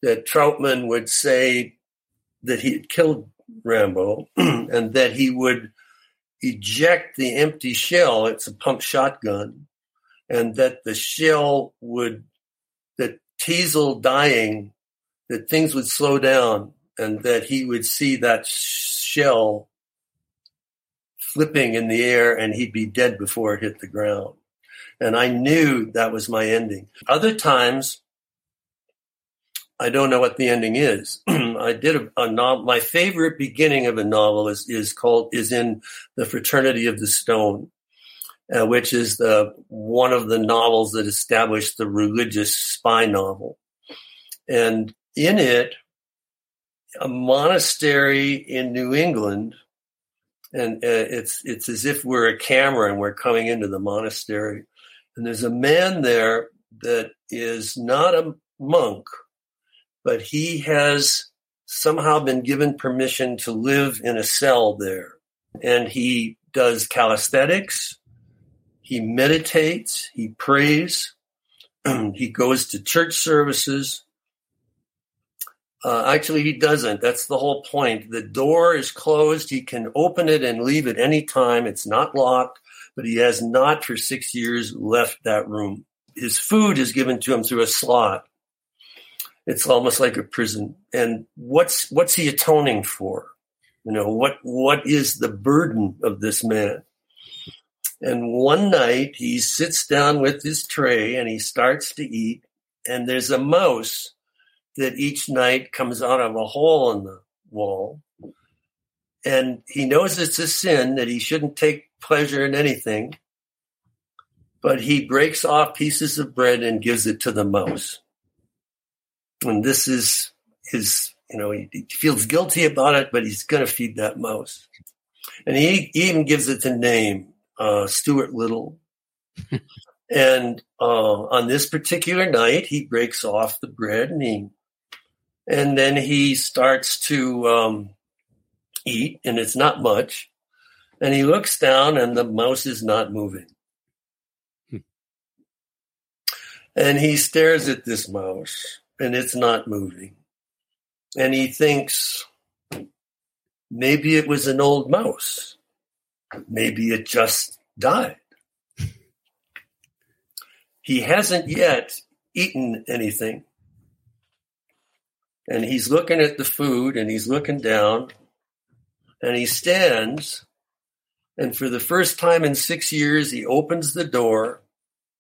that Trautman would say that he had killed Rambo and that he would eject the empty shell. It's a pump shotgun. And that the shell would, that Teasle dying, that things would slow down and that he would see that shell flipping in the air and he'd be dead before it hit the ground. And I knew that was my ending. Other times, I don't know what the ending is. I did a, a novel. My favorite beginning of a novel is, is called, is in The Fraternity of the Stone, uh, which is the, one of the novels that established the religious spy novel. And in it, a monastery in New England, and uh, it's, it's as if we're a camera and we're coming into the monastery and there's a man there that is not a monk, but he has somehow been given permission to live in a cell there. And he does calisthenics, he meditates, he prays, he goes to church services. Uh, actually, he doesn't. That's the whole point. The door is closed. He can open it and leave at any time. It's not locked but he has not for six years left that room. His food is given to him through a slot. It's almost like a prison. And what's what's he atoning for? You know, what what is the burden of this man? And one night he sits down with his tray and he starts to eat, and there's a mouse that each night comes out of a hole in the wall. And he knows it's a sin that he shouldn't take pleasure in anything. but he breaks off pieces of bread and gives it to the mouse. And this is his, you know, he, he feels guilty about it, but he's going to feed that mouse. And he, he even gives it the name, uh, Stuart Little. and uh, on this particular night, he breaks off the bread and he, and then he starts to um, eat, and it's not much. And he looks down, and the mouse is not moving. Hmm. And he stares at this mouse, and it's not moving. And he thinks, maybe it was an old mouse. Maybe it just died. He hasn't yet eaten anything. And he's looking at the food and he's looking down and he stands. And for the first time in six years, he opens the door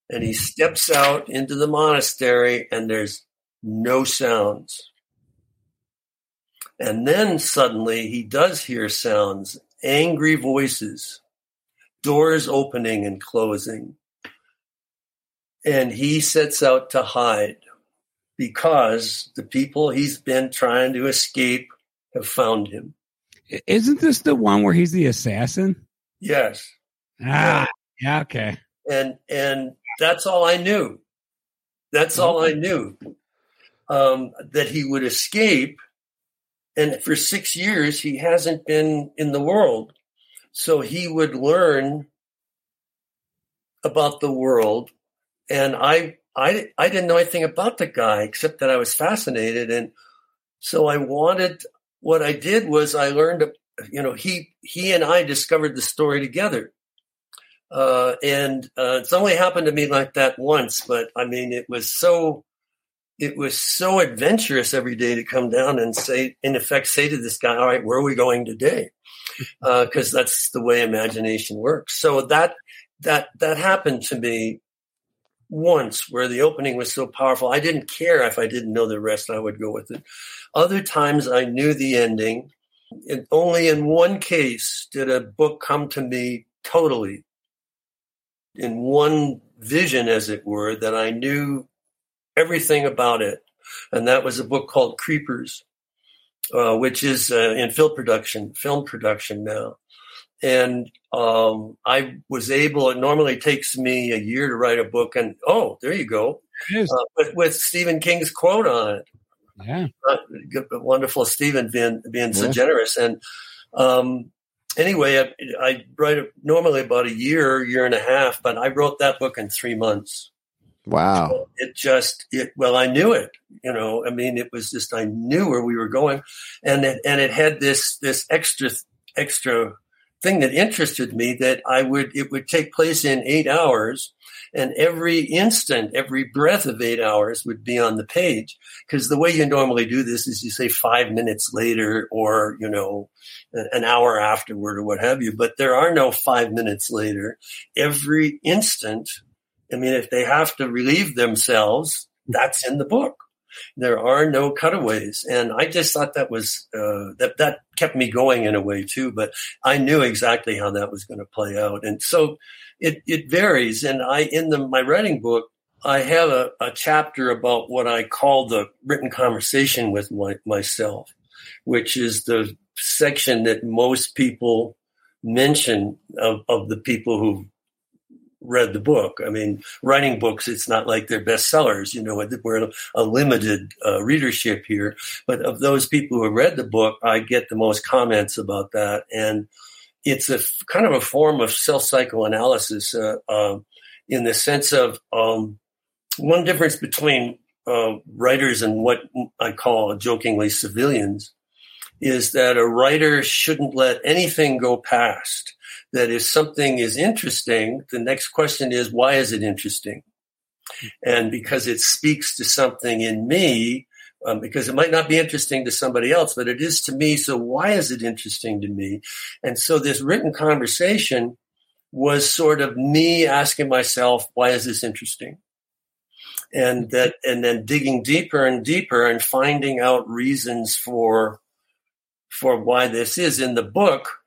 and he steps out into the monastery and there's no sounds. And then suddenly he does hear sounds, angry voices, doors opening and closing. And he sets out to hide because the people he's been trying to escape have found him. Isn't this the one where he's the assassin? Yes. Ah, yeah, okay. And and that's all I knew. That's all I knew. Um, that he would escape, and for six years he hasn't been in the world, so he would learn about the world. And I I I didn't know anything about the guy except that I was fascinated, and so I wanted what I did was I learned, you know, he he and I discovered the story together. Uh, and uh, it's only happened to me like that once, but I mean, it was so it was so adventurous every day to come down and say, in effect, say to this guy, "All right, where are we going today?" Because uh, that's the way imagination works. So that that that happened to me once where the opening was so powerful. I didn't care if I didn't know the rest, I would go with it. Other times I knew the ending. And only in one case did a book come to me totally in one vision, as it were, that I knew everything about it. And that was a book called Creepers, uh, which is uh, in film production, film production now and um, I was able. It normally takes me a year to write a book, and oh, there you go, uh, with, with, Stephen King's quote on it. Yeah, uh, wonderful, Stephen being being so generous. And um, anyway, I, I write it normally about a year, year and a half, but I wrote that book in three months. Wow! So it just it well, I knew it. You know, I mean, it was just I knew where we were going, and it, and it had this this extra extra thing that interested me that I would it would take place in eight hours, and every instant, every breath of eight hours would be on the page. Because the way you normally do this is you say five minutes later, or you know, an hour afterward, or what have you. But there are no five minutes later. Every instant. I mean, if they have to relieve themselves, that's in the book. There are no cutaways, and I just thought that was uh, that that kept me going in a way too. But I knew exactly how that was going to play out, and so it it varies. And I in the my writing book, I have a, a chapter about what I call the written conversation with my, myself, which is the section that most people mention of, of the people who read the book. I mean, writing books, it's not like they're bestsellers. You know, we're a limited uh, readership here. But of those people who have read the book, I get the most comments about that. And it's a kind of a form of self psychoanalysis uh, uh, in the sense of um, one difference between uh, writers and what I call jokingly civilians is that a writer shouldn't let anything go past that if something is interesting, the next question is, why is it interesting? And because it speaks to something in me, um, because it might not be interesting to somebody else, but it is to me. So why is it interesting to me? And so this written conversation was sort of me asking myself, why is this interesting? And that, and then digging deeper and deeper and finding out reasons for, for why this is in the book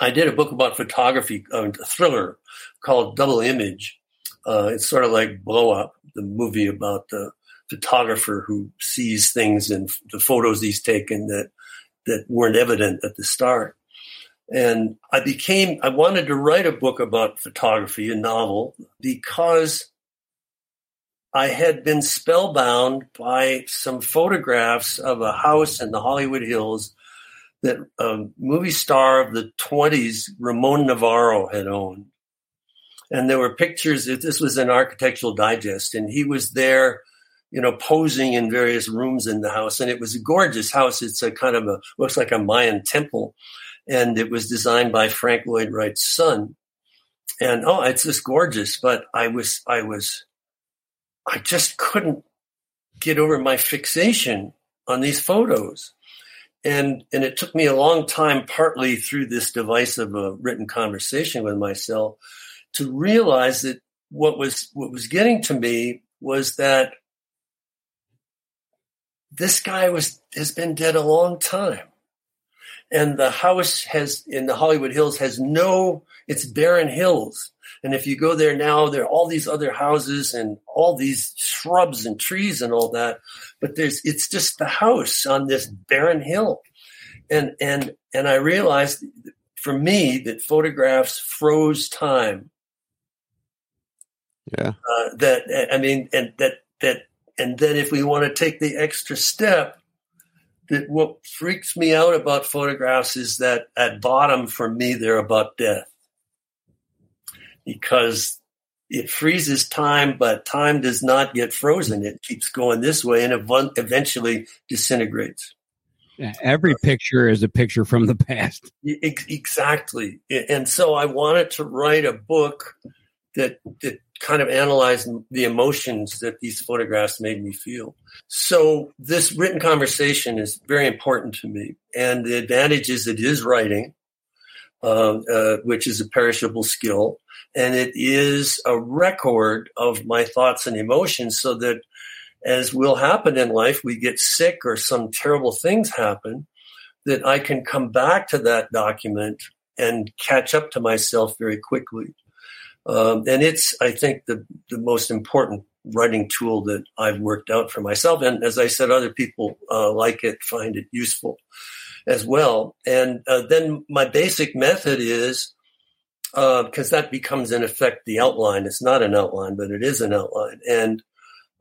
I did a book about photography, a thriller called Double Image. Uh, it's sort of like Blow Up, the movie about the photographer who sees things in the photos he's taken that that weren't evident at the start. And I became, I wanted to write a book about photography, a novel, because I had been spellbound by some photographs of a house in the Hollywood Hills that a movie star of the 20s, Ramon Novarro, had owned. And there were pictures, this was an architectural digest, and he was there you know, posing in various rooms in the house. And it was a gorgeous house. It's a kind of a, looks like a Mayan temple. And it was designed by Frank Lloyd Wright's son. And oh, it's just gorgeous. But I was, I was, I just couldn't get over my fixation on these photos. And, and it took me a long time, partly through this device of a written conversation with myself, to realize that what was, what was getting to me was that this guy was has been dead a long time. And the house has in the hollywood hills has no it's barren hills and if you go there now there are all these other houses and all these shrubs and trees and all that but there's it's just the house on this barren hill. And and and i realized for me that photographs froze time. Yeah. Uh, that i mean and that that and then if we want to take the extra step, that what freaks me out about photographs is that at bottom for me they're about death. Because it freezes time, but time does not get frozen. It keeps going this way and eventually disintegrates. Every picture is a picture from the past. Exactly. And so I wanted to write a book that that kind of analyzed the emotions that these photographs made me feel. So this written conversation is very important to me. And the advantage is it is writing, uh, uh, which is a perishable skill. And it is a record of my thoughts and emotions so that as will happen in life, we get sick or some terrible things happen, that I can come back to that document and catch up to myself very quickly. Um, and it's, I think, the, the most important writing tool that I've worked out for myself. And as I said, other people uh, like it, find it useful as well. And uh, then my basic method is because uh, that becomes in effect the outline. It's not an outline, but it is an outline. And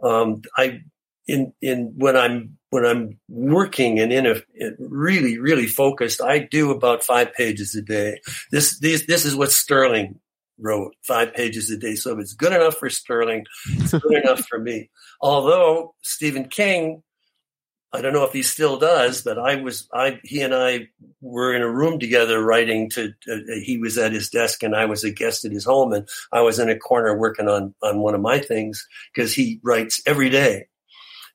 um, I, in in when I'm when I'm working and in a really really focused, I do about five pages a day. This these this is what Sterling wrote five pages a day. So if it's good enough for Sterling, it's good enough for me. Although Stephen King, I don't know if he still does, but I was, I, he and I were in a room together writing to, uh, he was at his desk and I was a guest at his home and I was in a corner working on, on one of my things because he writes every day.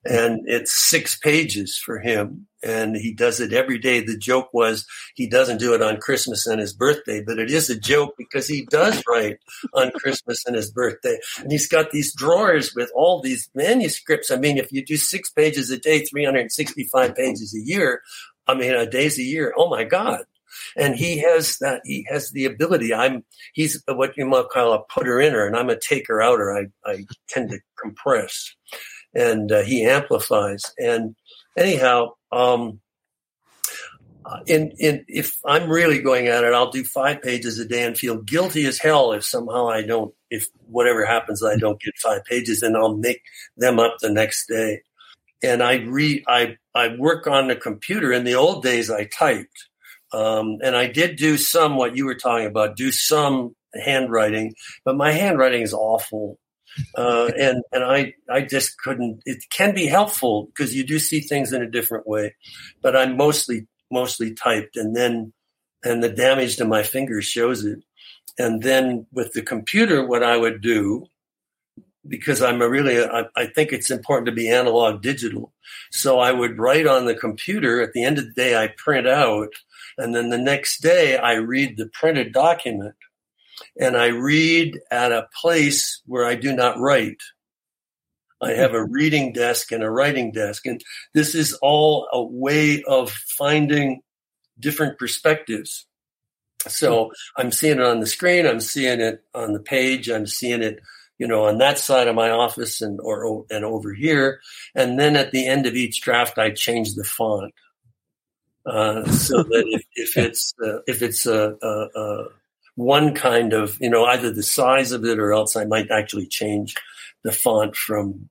And it's six pages for him and he does it every day. The joke was he doesn't do it on christmas and his birthday but it is a joke because he does write on christmas and his birthday. And he's got these drawers with all these manuscripts. I mean if you do six pages a day 365 pages a year i mean a days a year oh my god. And he has that he has the ability. I'm he's what you might call a putter inner and i'm a taker outer. I, I tend to compress and uh, he amplifies. And anyhow, um, in in if I'm really going at it, I'll do five pages a day and feel guilty as hell if somehow I don't. If whatever happens, I don't get five pages, and I'll make them up the next day. And I re, I I work on the computer. In the old days, I typed, um, and I did do some what you were talking about, do some handwriting, but my handwriting is awful uh, and and I I just couldn't. It can be helpful because you do see things in a different way, but I'm mostly mostly typed, and then and the damage to my fingers shows it. And then with the computer, what I would do because I'm a really, I, I, think it's important to be analog digital. So I would write on the computer. At the end of the day, I print out. And then the next day, I read the printed document and I read at a place where I do not write. I have a reading desk and a writing desk. And this is all a way of finding different perspectives. So I'm seeing it on the screen. I'm seeing it on the page. I'm seeing it, you know, on that side of my office and or and over here. And then at the end of each draft, I change the font uh, so that if, if it's uh, if it's a, a, a, one kind of you know either the size of it or else I might actually change the font from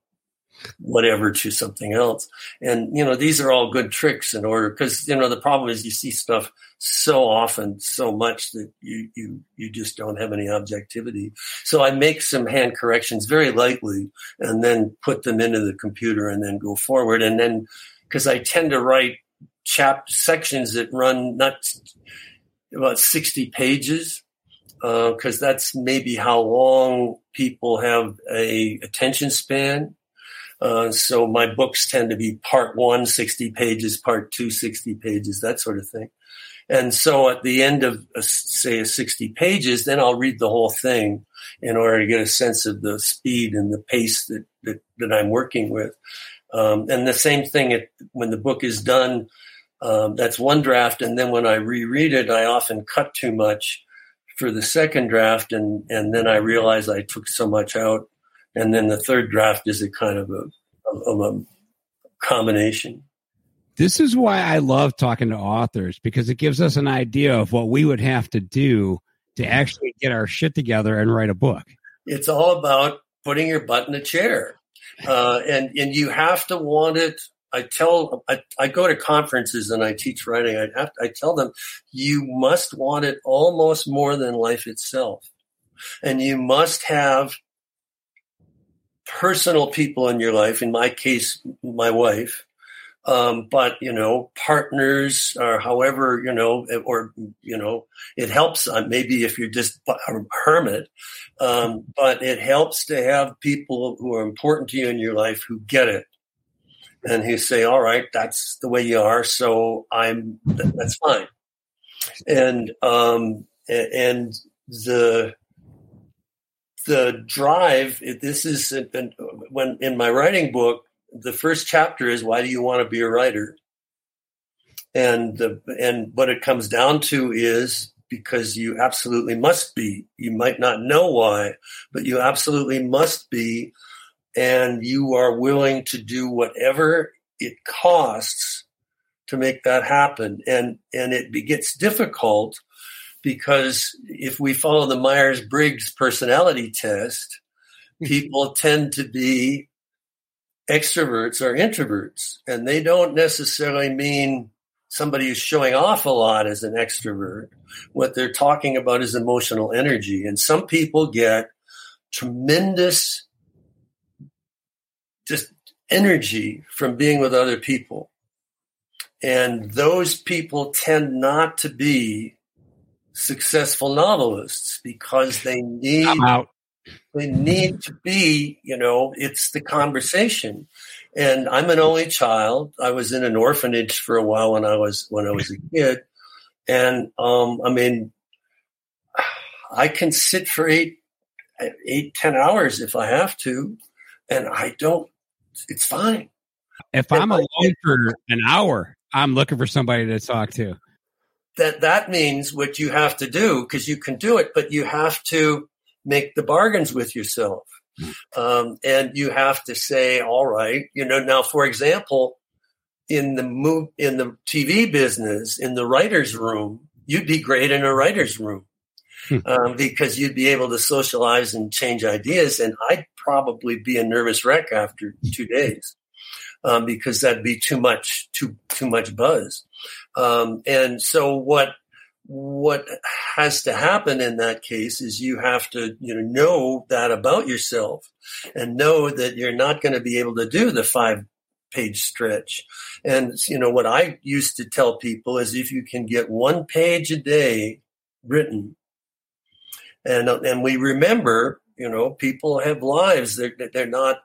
whatever to something else. And, you know, these are all good tricks in order because, you know, the problem is you see stuff so often, so much that you, you, you just don't have any objectivity. So I make some hand corrections very lightly and then put them into the computer and then go forward. And then, because I tend to write chap sections that run not about 60 pages because uh, that's maybe how long people have a attention span uh, so my books tend to be part one, 60 pages, part two, 60 pages, that sort of thing. And so at the end of, a, say, a 60 pages, then I'll read the whole thing in order to get a sense of the speed and the pace that, that, that I'm working with. Um, and the same thing it, when the book is done, um, that's one draft. And then when I reread it, I often cut too much for the second draft. And, and then I realized I took so much out and then the third draft is a kind of a of a combination. This is why I love talking to authors because it gives us an idea of what we would have to do to actually get our shit together and write a book. It's all about putting your butt in a chair, uh, and and you have to want it. I tell I, I go to conferences and I teach writing. I have I tell them you must want it almost more than life itself, and you must have personal people in your life, in my case, my wife, um, but you know, partners or however, you know, or you know, it helps. Uh, maybe if you're just a hermit, um, but it helps to have people who are important to you in your life who get it and who say, "All right, that's the way you are, so I'm that's fine." And um, and the the drive. This is when in my writing book, the first chapter is why do you want to be a writer? And the and what it comes down to is because you absolutely must be. You might not know why, but you absolutely must be, and you are willing to do whatever it costs to make that happen. And and it gets difficult because if we follow the Myers Briggs personality test, people tend to be extroverts or introverts, and they don't necessarily mean somebody who's showing off a lot as an extrovert. What they're talking about is emotional energy, and some people get tremendous just energy from being with other people. And those people tend not to be successful novelists because they need they need to be, you know, it's the conversation. And I'm an only child. I was in an orphanage for a while when I was when I was a kid. And um, I mean I can sit for eight eight, ten hours if I have to, and I don't it's fine. If I'm alone for an hour, I'm looking for somebody to talk to that that means what you have to do because you can do it, but you have to make the bargains with yourself. Um, and you have to say, all right, you know, now, for example, in the move, in the TV business, in the writer's room, you'd be great in a writer's room. Hmm. Um, because you'd be able to socialize and change ideas. And I'd probably be a nervous wreck after two days um, because that'd be too much, too too much buzz. Um, and so what what has to happen in that case is you have to you know know that about yourself and know that you're not going to be able to do the five page stretch and you know what i used to tell people is if you can get one page a day written and and we remember you know people have lives they're they're not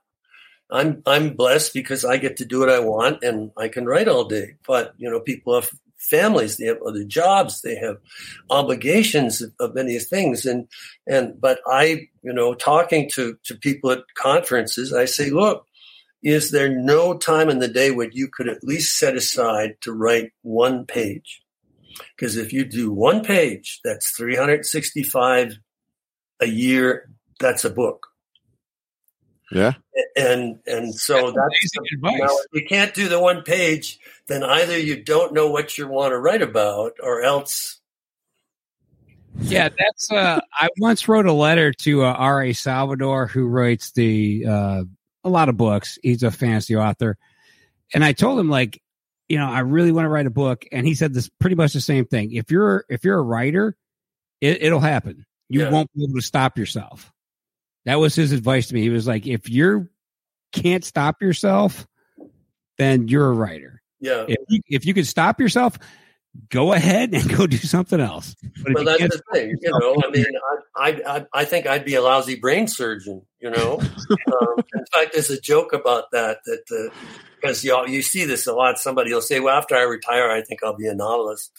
I'm I'm blessed because I get to do what I want and I can write all day. But you know, people have families, they have other jobs, they have obligations of, of many things. And and but I, you know, talking to to people at conferences, I say, look, is there no time in the day when you could at least set aside to write one page? Because if you do one page, that's 365 a year. That's a book. Yeah. And and so that's, Amazing advice. now, if you can't do the one page, then either you don't know what you want to write about, or else Yeah, that's. Uh, I once wrote a letter to uh, R.A. Salvatore, who writes the uh, a lot of books. He's a fantasy author, and I told him like, you know, I really want to write a book, and he said this pretty much the same thing. If you're if you're a writer, it, it'll happen. You Yeah. won't be able to stop yourself. That was his advice to me. He was like, if you can't stop yourself, then you're a writer. yeah. If you, if you can stop yourself, go ahead and go do something else. But Well, that's the thing, you know. I mean, I, I, I, think I'd be a lousy brain surgeon, you know. um, in fact, there's a joke about that that because you you see this a lot. Somebody will say, "Well, after I retire, I think I'll be a novelist,"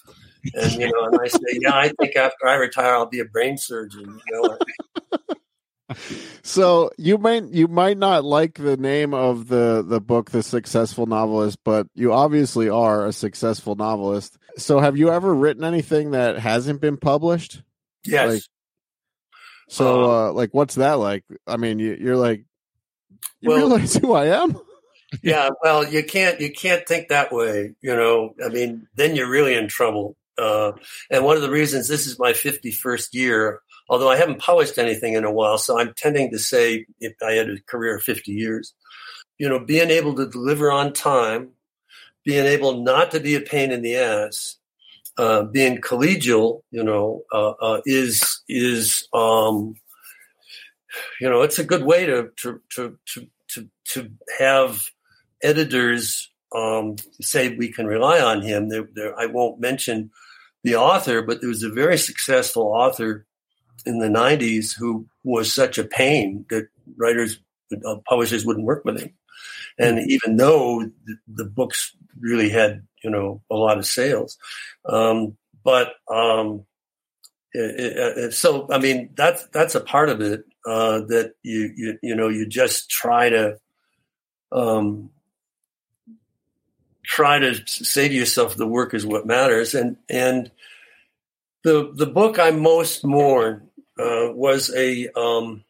and you know, and I say, "Yeah, I think after I retire, I'll be a brain surgeon." You know, So you might you might not like the name of the the book, The Successful Novelist, but you obviously are a successful novelist. So have you ever written anything that hasn't been published? yes, Like- So uh, like what's that like? I mean, you, you're like you Well- realize who I am? yeah. Well, you can't you can't think that way. You know, I mean, then you're really in trouble. Uh, and one of the reasons this is my 51st year, although I haven't published anything in a while, so I'm tending to say if I had a career of 50 years, you know, being able to deliver on time, being able not to be a pain in the ass, uh, being collegial, you know, uh, uh, is is um, you know, it's a good way to to to to to, to have editors um, say we can rely on him. There, there, I won't mention the author, but there was a very successful author in the 90s who was such a pain that writers, uh, publishers wouldn't work with him. And even though the, the books really had, you know, a lot of sales, um, but um, it, it, it, so I mean that's that's a part of it uh, that you, you you know you just try to um, try to say to yourself the work is what matters. And and the the book I most mourn uh, was a um,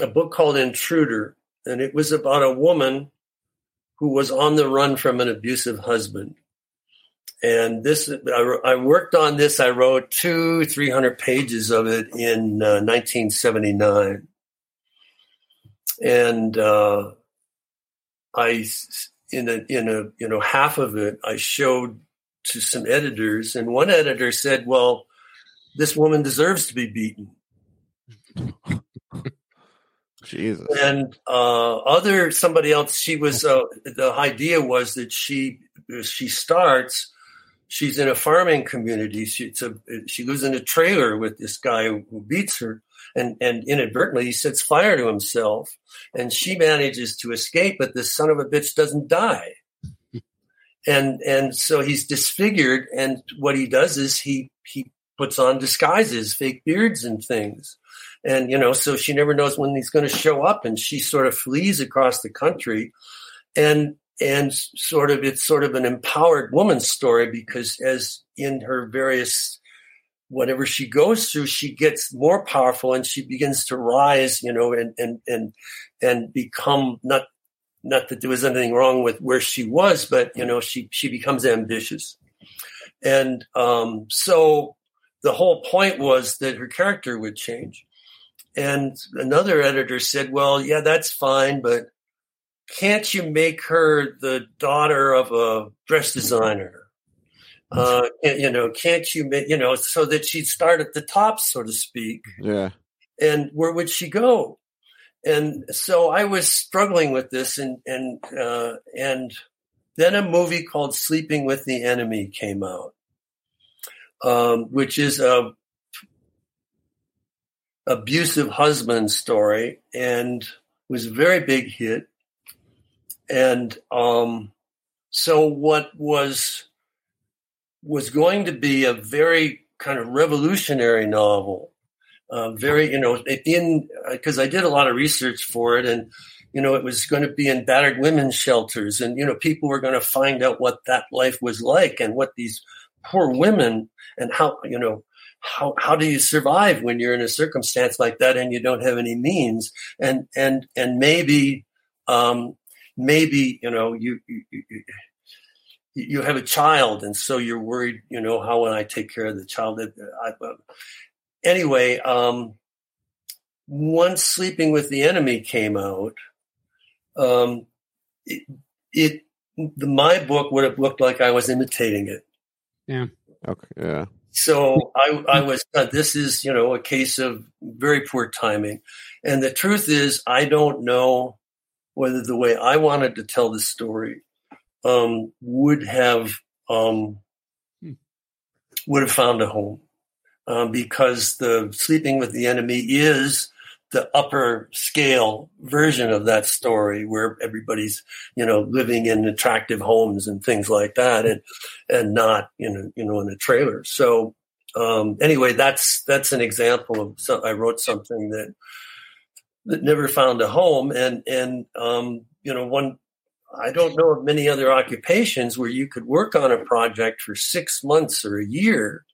a book called Intruder. And it was about a woman who was on the run from an abusive husband. And this I, I worked on this. I wrote two 300 pages of it in uh, 1979 and uh, I in a in a you know half of it I showed to some editors, and one editor said, "Well, this woman deserves to be beaten." Jesus. And uh, other somebody else, she was uh, the idea was that she she starts. She's in a farming community. She a, she lives in a trailer with this guy who beats her, and and inadvertently he sets fire to himself, and she manages to escape, but this son of a bitch doesn't die. And and so he's disfigured, and what he does is he he puts on disguises, fake beards and things, and you know, so she never knows when he's going to show up, and she sort of flees across the country, and and sort of it's sort of an empowered woman's story because as in her various whatever she goes through, she gets more powerful and she begins to rise, you know, and and and and become not not that there was anything wrong with where she was, but you know, she she becomes ambitious, and um, so the whole point was that her character would change. And another editor said, "Well, yeah, that's fine, but can't you make her the daughter of a dress designer?" Uh, you know, can't you make, you know, so that she'd start at the top, so to speak. Yeah. And where would she go? And so I was struggling with this and, and, uh, and then a movie called Sleeping with the Enemy came out, um, which is a abusive husband story and was a very big hit. And, um, so what was, was going to be a very kind of revolutionary novel. Uh, very, you know, in because I did a lot of research for it, and you know, it was going to be in battered women's shelters, and you know, people were going to find out what that life was like and what these poor women and how you know how how do you survive when you're in a circumstance like that and you don't have any means and and and maybe um, maybe you know you, you you have a child and so you're worried you know how will i take care of the child? I, anyway um, once sleeping with the enemy came out um, it, it the, my book would have looked like i was imitating it. Yeah. Okay yeah. So I, I was uh, this is you know a case of very poor timing. And the truth is i don't know whether the way i wanted to tell the story um, would have um, hmm. would have found a home um, because the sleeping with the enemy is the upper scale version of that story where everybody's you know living in attractive homes and things like that and and not you know you know in a trailer so um, anyway that's that's an example of so i wrote something that that never found a home and and um, you know one I don't know of many other occupations where you could work on a project for six months or a year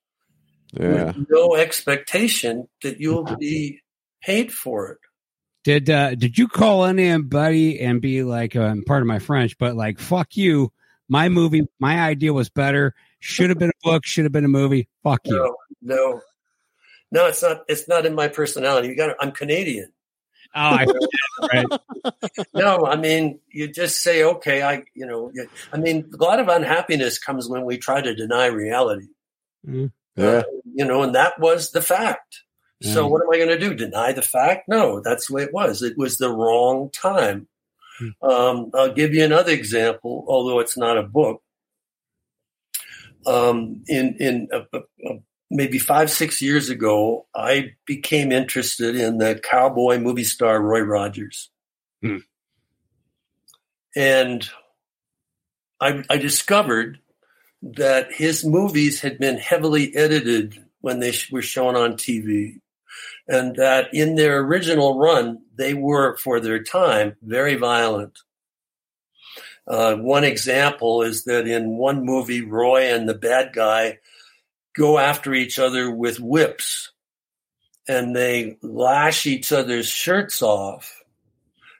yeah. with no expectation that you'll be paid for it. Did uh, did you call anybody and be like, uh, part of my French, but like, fuck you, my movie, my idea was better. Should have been a book. Should have been a movie. Fuck no, you. No, no, it's not. It's not in my personality. You got. I'm Canadian. Oh, I right. no, I mean, you just say, okay, I, you know, I mean, a lot of unhappiness comes when we try to deny reality. Mm-hmm. Yeah. Uh, you know, and that was the fact. Yeah. So what am I going to do? Deny the fact? No, that's the way it was. It was the wrong time. Mm-hmm. Um, I'll give you another example, although it's not a book. Um, in in a, a, a maybe five, six years ago, I became interested in the cowboy movie star Roy Rogers. Hmm. And I, I, discovered that his movies had been heavily edited when they were shown on TV. And that in their original run, they were, for their time, very violent. Uh, one example is that in one movie, Roy and the bad guy go after each other with whips and they lash each other's shirts off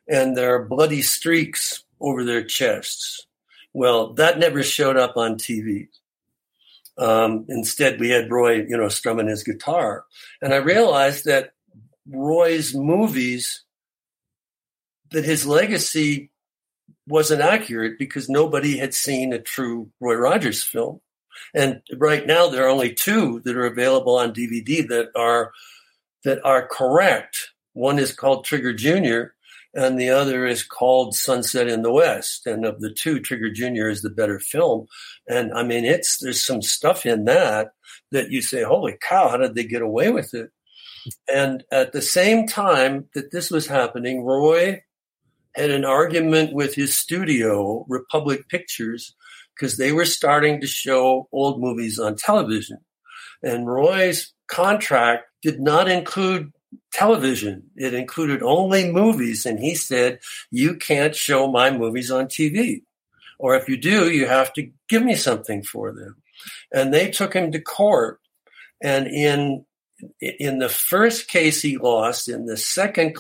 and there are bloody streaks over their chests. Well, that never showed up on TV. Um, instead, we had Roy, you know, strumming his guitar. And I realized that Roy's movies, that his legacy wasn't accurate because nobody had seen a true Roy Rogers film. And right now, there are only two that are available on DVD that are that are correct. One is called Trigger Junior, and the other is called Sunset in the West. And of the two, Trigger Junior is the better film. And I mean, it's there's some stuff in that that you say, "Holy cow! How did they get away with it?" And at the same time that this was happening, Roy had an argument with his studio, Republic Pictures, because they were starting to show old movies on television. And Roy's contract did not include television. It included only movies. And he said, you can't show my movies on TV. Or if you do, you have to give me something for them. And they took him to court. And in in the first case he lost, in the second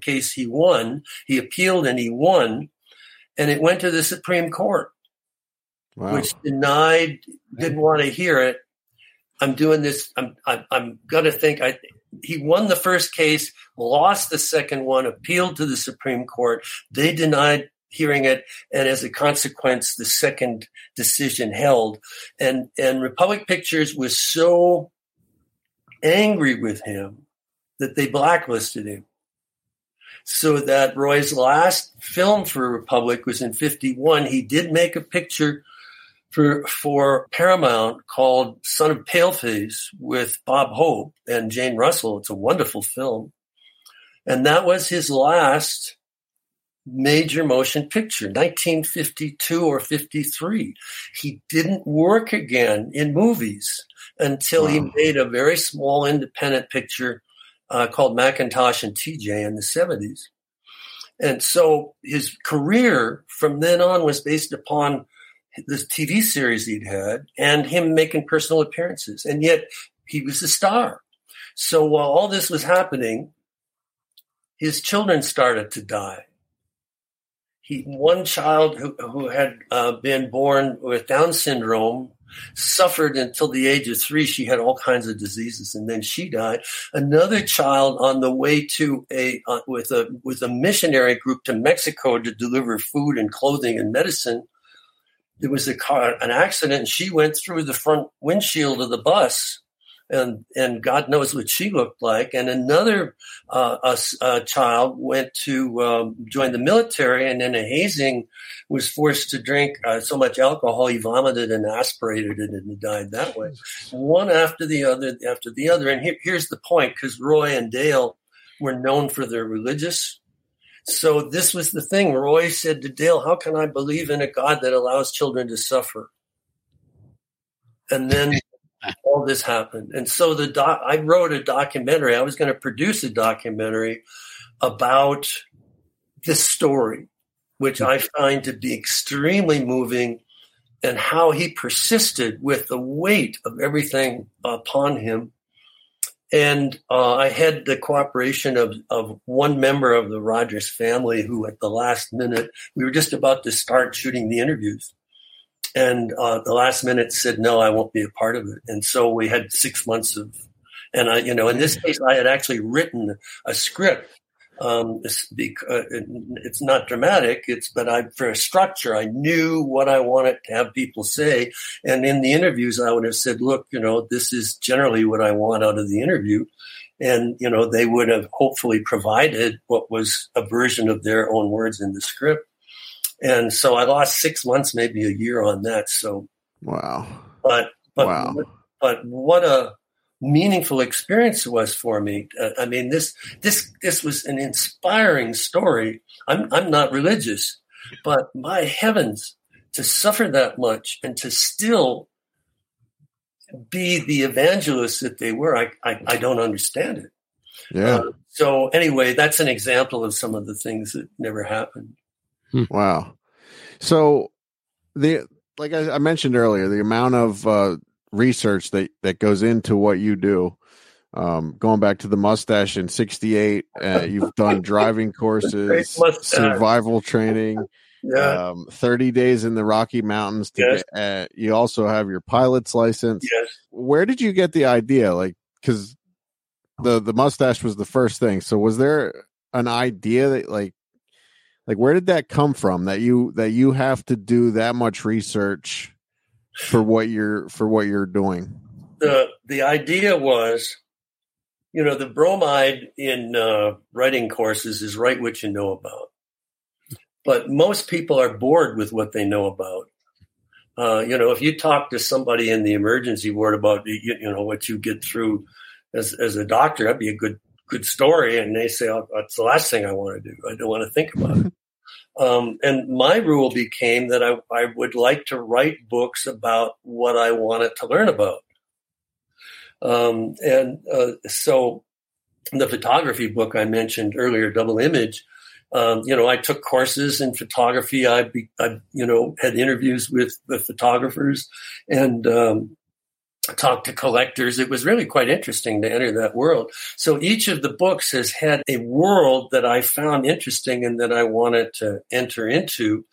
case he won. He appealed and he won, and it went to the Supreme Court wow. which denied, didn't want to hear it. I'm doing this. I'm, I'm, I'm going to think I, he won the first case, lost the second one, appealed to the Supreme Court. They denied hearing it. And as a consequence, the second decision held and, and Republic Pictures was so angry with him that they blacklisted him. So that Roy's last film for Republic was in 51. He did make a picture for for Paramount called Son of Paleface with Bob Hope and Jane Russell. It's a wonderful film. And that was his last major motion picture, 1952 or 53. He didn't work again in movies until wow. he made a very small independent picture uh, called Mackintosh and TJ in the 70s. And so his career from then on was based upon this TV series he'd had and him making personal appearances. And yet he was a star. So while all this was happening, his children started to die. He, one child who, who had uh, been born with Down syndrome suffered until the age of three. She had all kinds of diseases, and then she died. Another child on the way to a uh, with a with a missionary group to Mexico to deliver food and clothing and medicine. There was a car, an accident, and she went through the front windshield of the bus and and God knows what she looked like. And another uh, a, a child went to um, join the military, and in a hazing, was forced to drink uh, so much alcohol he vomited and aspirated it, and he died that way. One after the other, after the other. And here, here's the point: because Roy and Dale were known for their religious. So this was the thing. Roy said to Dale, "How can I believe in a God that allows children to suffer?" And then all this happened. And so the doc, I wrote a documentary. I was going to produce a documentary about this story, which I find to be extremely moving and how he persisted with the weight of everything upon him. And uh, I had the cooperation of, of one member of the Rogers family who, at the last minute, we were just about to start shooting the interviews. And uh, the last minute said no i won't be a part of it. And so we had six months of and i you know in this case i had actually written a script um, it's, uh, it's not dramatic it's but i for a structure i knew what i wanted to have people say and in the interviews i would have said look you know this is generally what i want out of the interview and you know they would have hopefully provided what was a version of their own words in the script and so I lost six months, maybe a year on that. So wow, but but wow. but what a meaningful experience it was for me. Uh, I mean this this this was an inspiring story. I'm I'm not religious, but my heavens, to suffer that much and to still be the evangelists that they were, I I, I don't understand it. Yeah. Uh, so anyway, that's an example of some of the things that never happened. Hmm. Wow. So the like I, I mentioned earlier, the amount of uh, research that that goes into what you do. Um, going back to the mustache in '68, uh, you've done driving courses, survival training, yeah. um, 30 days in the Rocky Mountains. To yes. get, uh, you also have your pilot's license. Yes. Where did you get the idea? Like, because the the mustache was the first thing. So was there an idea that like like where did that come from that you that you have to do that much research for what you're for what you're doing? The the idea was you know the bromide in uh, writing courses is write what you know about. But most people are bored with what they know about. Uh, you know if you talk to somebody in the emergency ward about you, you know what you get through as, as a doctor that'd be a good good story. And they say oh, that's the last thing i want to do. I don't want to think about it um, and my rule became that I, I would like to write books about what I wanted to learn about. Um, and uh, so the photography book I mentioned earlier, Double Image, um, you know, I took courses in photography. I, be, I, you know, had interviews with the photographers, and um, talked to collectors. It was really quite interesting to enter that world. So each of the books has had a world that I found interesting and that I wanted to enter into.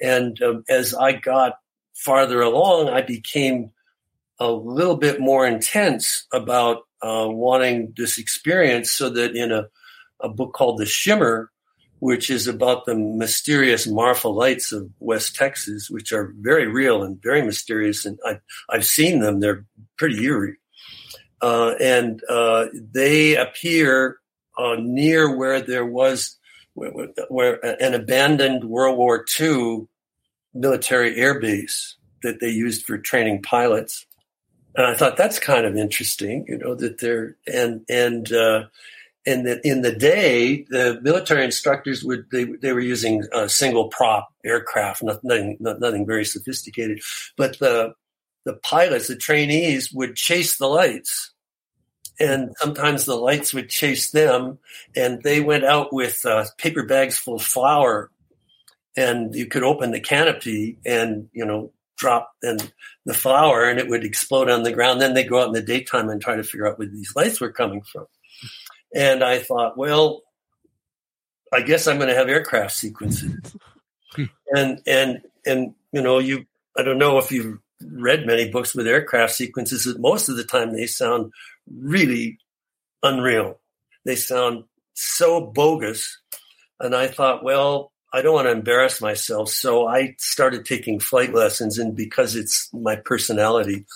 And um, as I got farther along, I became a little bit more intense about uh, wanting this experience so that in a, a book called The Shimmer, which is about the mysterious Marfa lights of West Texas, which are very real and very mysterious. And I've, I've seen them. They're pretty eerie. Uh, and uh, they appear uh, near where there was where, where, an abandoned World War II military air base that they used for training pilots. And I thought that's kind of interesting, you know, that they're and and uh, in the in the day, the military instructors would they they were using a single prop aircraft, nothing nothing very sophisticated, but the the pilots, the trainees, would chase the lights, and sometimes the lights would chase them, and they went out with uh, paper bags full of flour, and you could open the canopy and you know drop and the flower and it would explode on the ground. Then they go out in the daytime and try to figure out where these lights were coming from. And I thought, well, I guess I'm going to have aircraft sequences. and and and you know, you I don't know if you've read many books with aircraft sequences. But most of the time, they sound really unreal. They sound so bogus. And I thought, well, I don't want to embarrass myself. So I started taking flight lessons. And because it's my personality,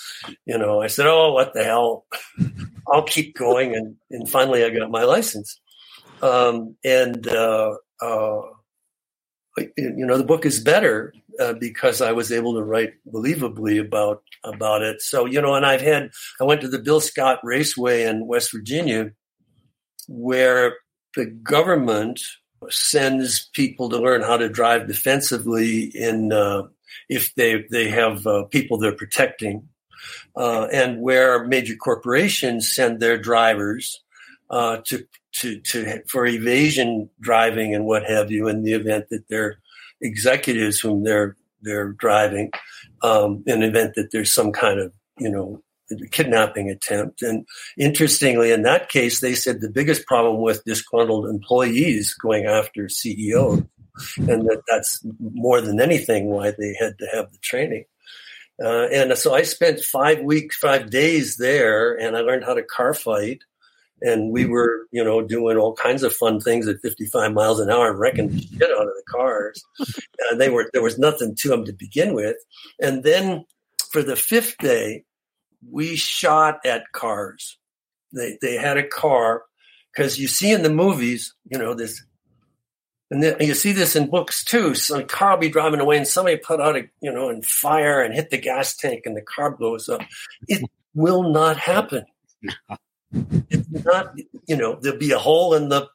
you know, I said, oh, what the hell? I'll keep going. And, and finally, I got my license. Um, and, uh, uh, you know, the book is better uh, because I was able to write believably about about it. So you know, and I've had I went to the Bill Scott Raceway in West Virginia, where the government sends people to learn how to drive defensively in uh, if they they have uh, people they're protecting, uh, and where major corporations send their drivers uh, to to to for evasion driving and what have you in the event that their executives whom they're they're driving um, in the event that there's some kind of you know kidnapping attempt. And interestingly, in that case, they said the biggest problem with disgruntled employees going after CEOs, and that that's more than anything why they had to have the training. Uh, and so I spent five weeks, five days there, and I learned how to car fight. And we were, you know, doing all kinds of fun things at 55 miles an hour, wrecking shit out of the cars. And they were there was nothing to them to begin with. And then for the fifth day, we shot at cars. They they had a car because you see in the movies, you know this, and then, you see this in books too. So a car will be driving away, and somebody put out a you know and fire and hit the gas tank, and the car blows up. It will not happen. It's not, you know, there'll be a hole in the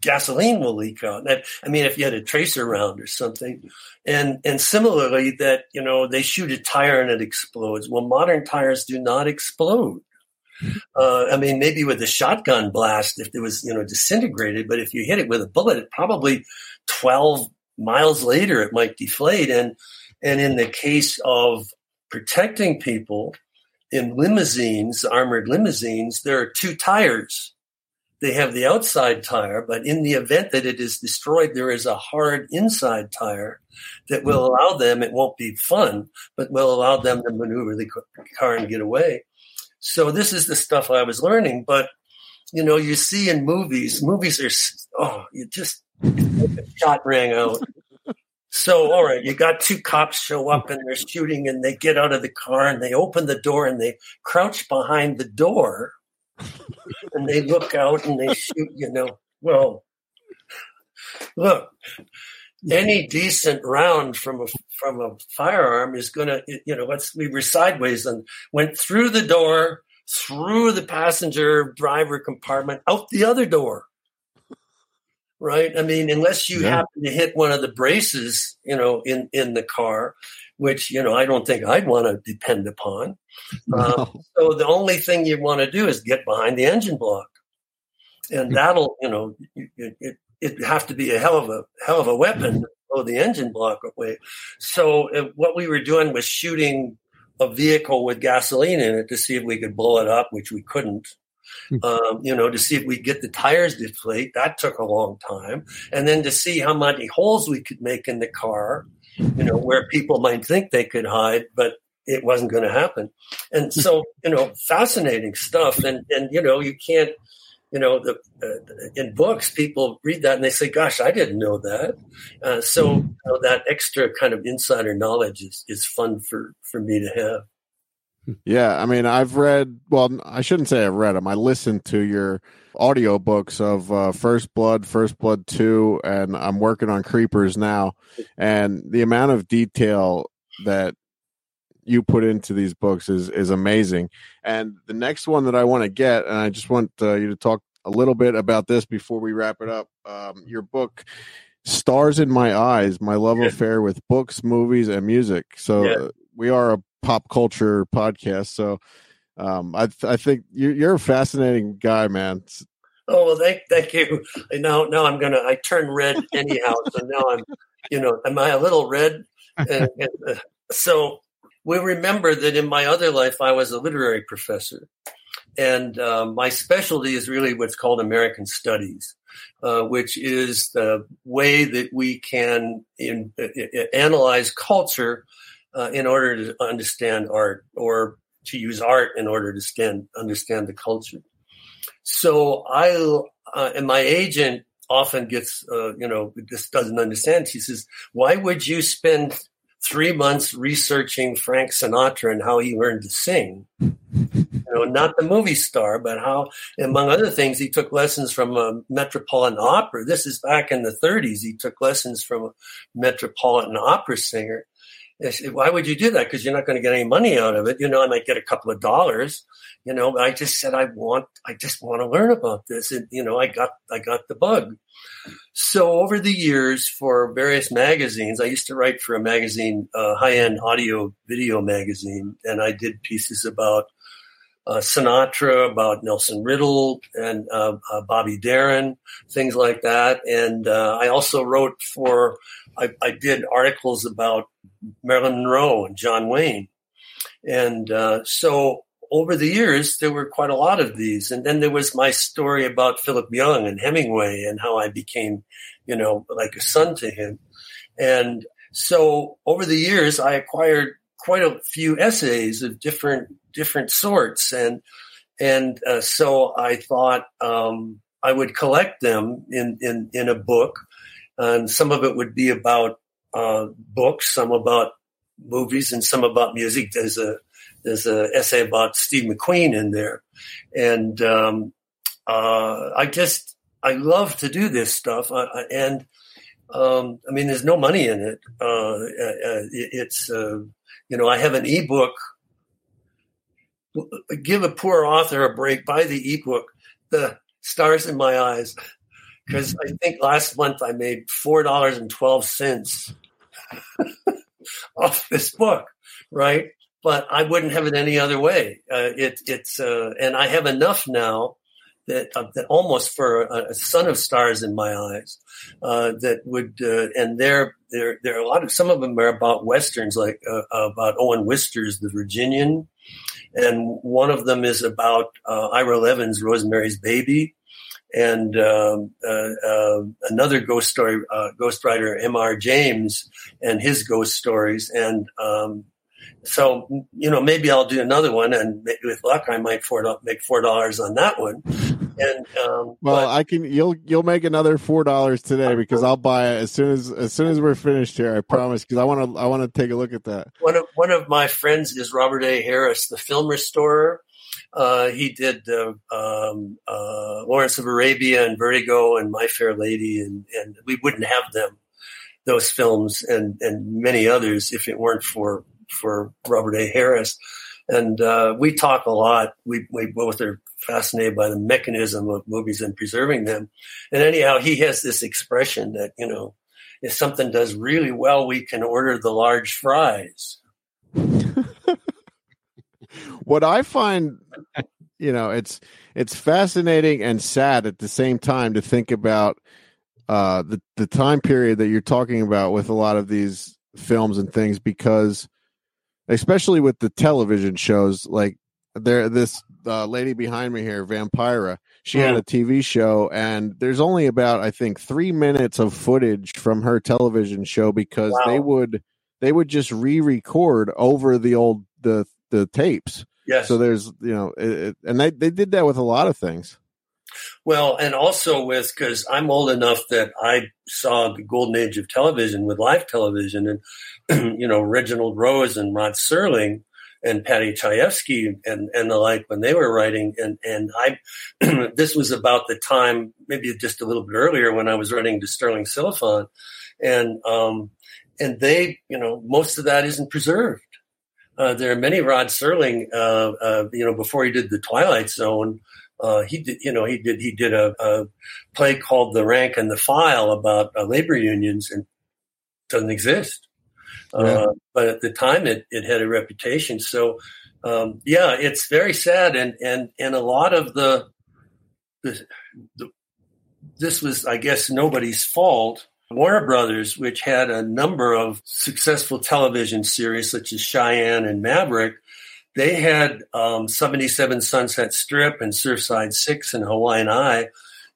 gasoline will leak out. I mean, if you had a tracer round or something, and and similarly that you know they shoot a tire and it explodes. Well, modern tires do not explode. Uh, I mean, maybe with a shotgun blast, if it was you know disintegrated, but if you hit it with a bullet, it probably twelve miles later it might deflate. And and in the case of protecting people in limousines, armored limousines, there are two tires they have the outside tire, but in the event that it is destroyed, there is a hard inside tire that will mm-hmm. allow them, it won't be fun, but will allow them to maneuver the car and get away. So this is the stuff I was learning. But, you know, you see in movies, movies are, oh, you just, shot rang out. So, all right, you got two cops show up and they're shooting and they get out of the car and they open the door and they crouch behind the door and they look out and they shoot, you know. Well, look, any decent round from a from a firearm is going to, you know, let's we were sideways and went through the door, through the passenger driver compartment, out the other door. Right? I mean, unless you yeah. happen to hit one of the braces, you know, in in the car, which you know I don't think I'd want to depend upon. No. Uh, so the only thing you want to do is get behind the engine block, and that'll you know it, it, it have to be a hell of a hell of a weapon to blow the engine block away. So uh, what we were doing was shooting a vehicle with gasoline in it to see if we could blow it up, which we couldn't. Hmm. Um, you know, to see if we get the tires deflate. That took a long time, and then to see how many holes we could make in the car you know, where people might think they could hide, but it wasn't going to happen. And so, you know, fascinating stuff. And, and, you know, you can't, you know, the, uh, in books, people read that and they say, gosh, I didn't know that. Uh, so you know, that extra kind of insider knowledge is, is fun for, for me to have. Yeah, I mean, I've read. Well, I shouldn't say I've read them. I listened to your audiobooks of uh, First Blood, First Blood Two, and I'm working on Creepers now. And the amount of detail that you put into these books is is amazing. And the next one that I want to get, and I just want uh, you to talk a little bit about this before we wrap it up. Um, your book. Stars in My Eyes, My Love yeah. Affair with Books, Movies, and Music. So, yeah. uh, we are a pop culture podcast. So um, I th- I think you're, you're a fascinating guy, man. Oh well, thank thank you. Now now I'm gonna I turn red anyhow. so now I'm you know am I a little red? And, and, uh, so we remember that in my other life, I was a literary professor. And uh, my specialty is really what's called American Studies, uh, which is the way that we can in, uh, analyze culture uh, in order to understand art, or to use art in order to stand, understand the culture. So I uh, and my agent often gets, uh, you know, just doesn't understand. He says, "Why would you spend three months researching Frank Sinatra and how he learned to sing?" you know, not the movie star, but how, among other things, he took lessons from a Metropolitan Opera. This is back in the 30s. He took lessons from a Metropolitan Opera singer. Said, Why would you do that? Because you're not going to get any money out of it. You know, I might get a couple of dollars. You know, but I just said I want, I just want to learn about this, and you know, I got, I got the bug. So over the years, for various magazines, I used to write for a magazine, high-end audio video magazine, and I did pieces about uh, Sinatra, about Nelson Riddle and uh, uh, Bobby Darin, things like that. And uh, I also wrote for, I, I, did articles about Marilyn Monroe and John Wayne. And uh, so over the years, there were quite a lot of these. And then there was my story about Philip Young and Hemingway and how I became, you know, like a son to him. And so over the years, I acquired quite a few essays of different different sorts, and and uh, so I thought um, I would collect them in in in a book, and some of it would be about uh, books, some about movies, and some about music. There's a there's a essay about Steve McQueen in there, and um, uh, I just I love to do this stuff, uh, and um, I mean, there's no money in it. Uh, uh, it's uh, you know, I have an ebook. Give a poor author a break. Buy the ebook. The stars in my eyes, because I think last month I made four dollars and twelve cents off this book, right? But I wouldn't have it any other way. Uh, it, it's uh, and I have enough now that, uh, that almost for a, a, son of stars in my eyes uh, that would uh, and there there there are a lot of some of them are about westerns like uh, about Owen Wister's The Virginian and one of them is about uh, Ira Levin's Rosemary's Baby and um, uh, another ghost story ghost writer M.R. James and his ghost stories and um, so you know maybe I'll do another one, and maybe with luck I might four, make four dollars on that one. And um, well, but, I can you'll you'll make another four dollars today because I'll buy it as soon as as soon as we're finished here. I promise because I want to I want to take a look at that. One of one of my friends is Robert A. Harris, the film restorer. Uh, he did uh, um, uh, Lawrence of Arabia and Vertigo and My Fair Lady, and, and we wouldn't have them those films and and many others if it weren't for for Robert A. Harris. And uh, we talk a lot. We, we both are fascinated by the mechanism of movies and preserving them. And anyhow, he has this expression that, you know, if something does really well, we can order the large fries. What I find, you know, it's it's fascinating and sad at the same time to think about uh, the the time period that you're talking about with a lot of these films and things because especially with the television shows like there this uh, lady behind me here vampira she had a tv show and there's only about i think three minutes of footage from her television show because wow. they would they would just re-record over the old the the tapes. Yes. so there's you know it, it, and they, they did that with a lot of things. Well, and also with because I'm old enough that I saw the golden age of television with live television, and you know Reginald Rose and Rod Serling and Paddy Chayefsky and and the like when they were writing, and and I this was about the time maybe just a little bit earlier when I was writing to Stirling Silliphant, and um and they you know most of that isn't preserved. Uh, there are many Rod Serling, uh, uh, you know, before he did the Twilight Zone uh, he did, you know, he did he did a, a, play called The Rank and the File about uh, labor unions, and doesn't exist. Uh, yeah. But at the time, it it had a reputation. So, um, yeah, it's very sad, and and and a lot of the, the, the this was, I guess, nobody's fault. Warner Brothers, which had a number of successful television series such as Cheyenne and Maverick, they had um, 77 Sunset Strip and Surfside 6 and Hawaiian Eye.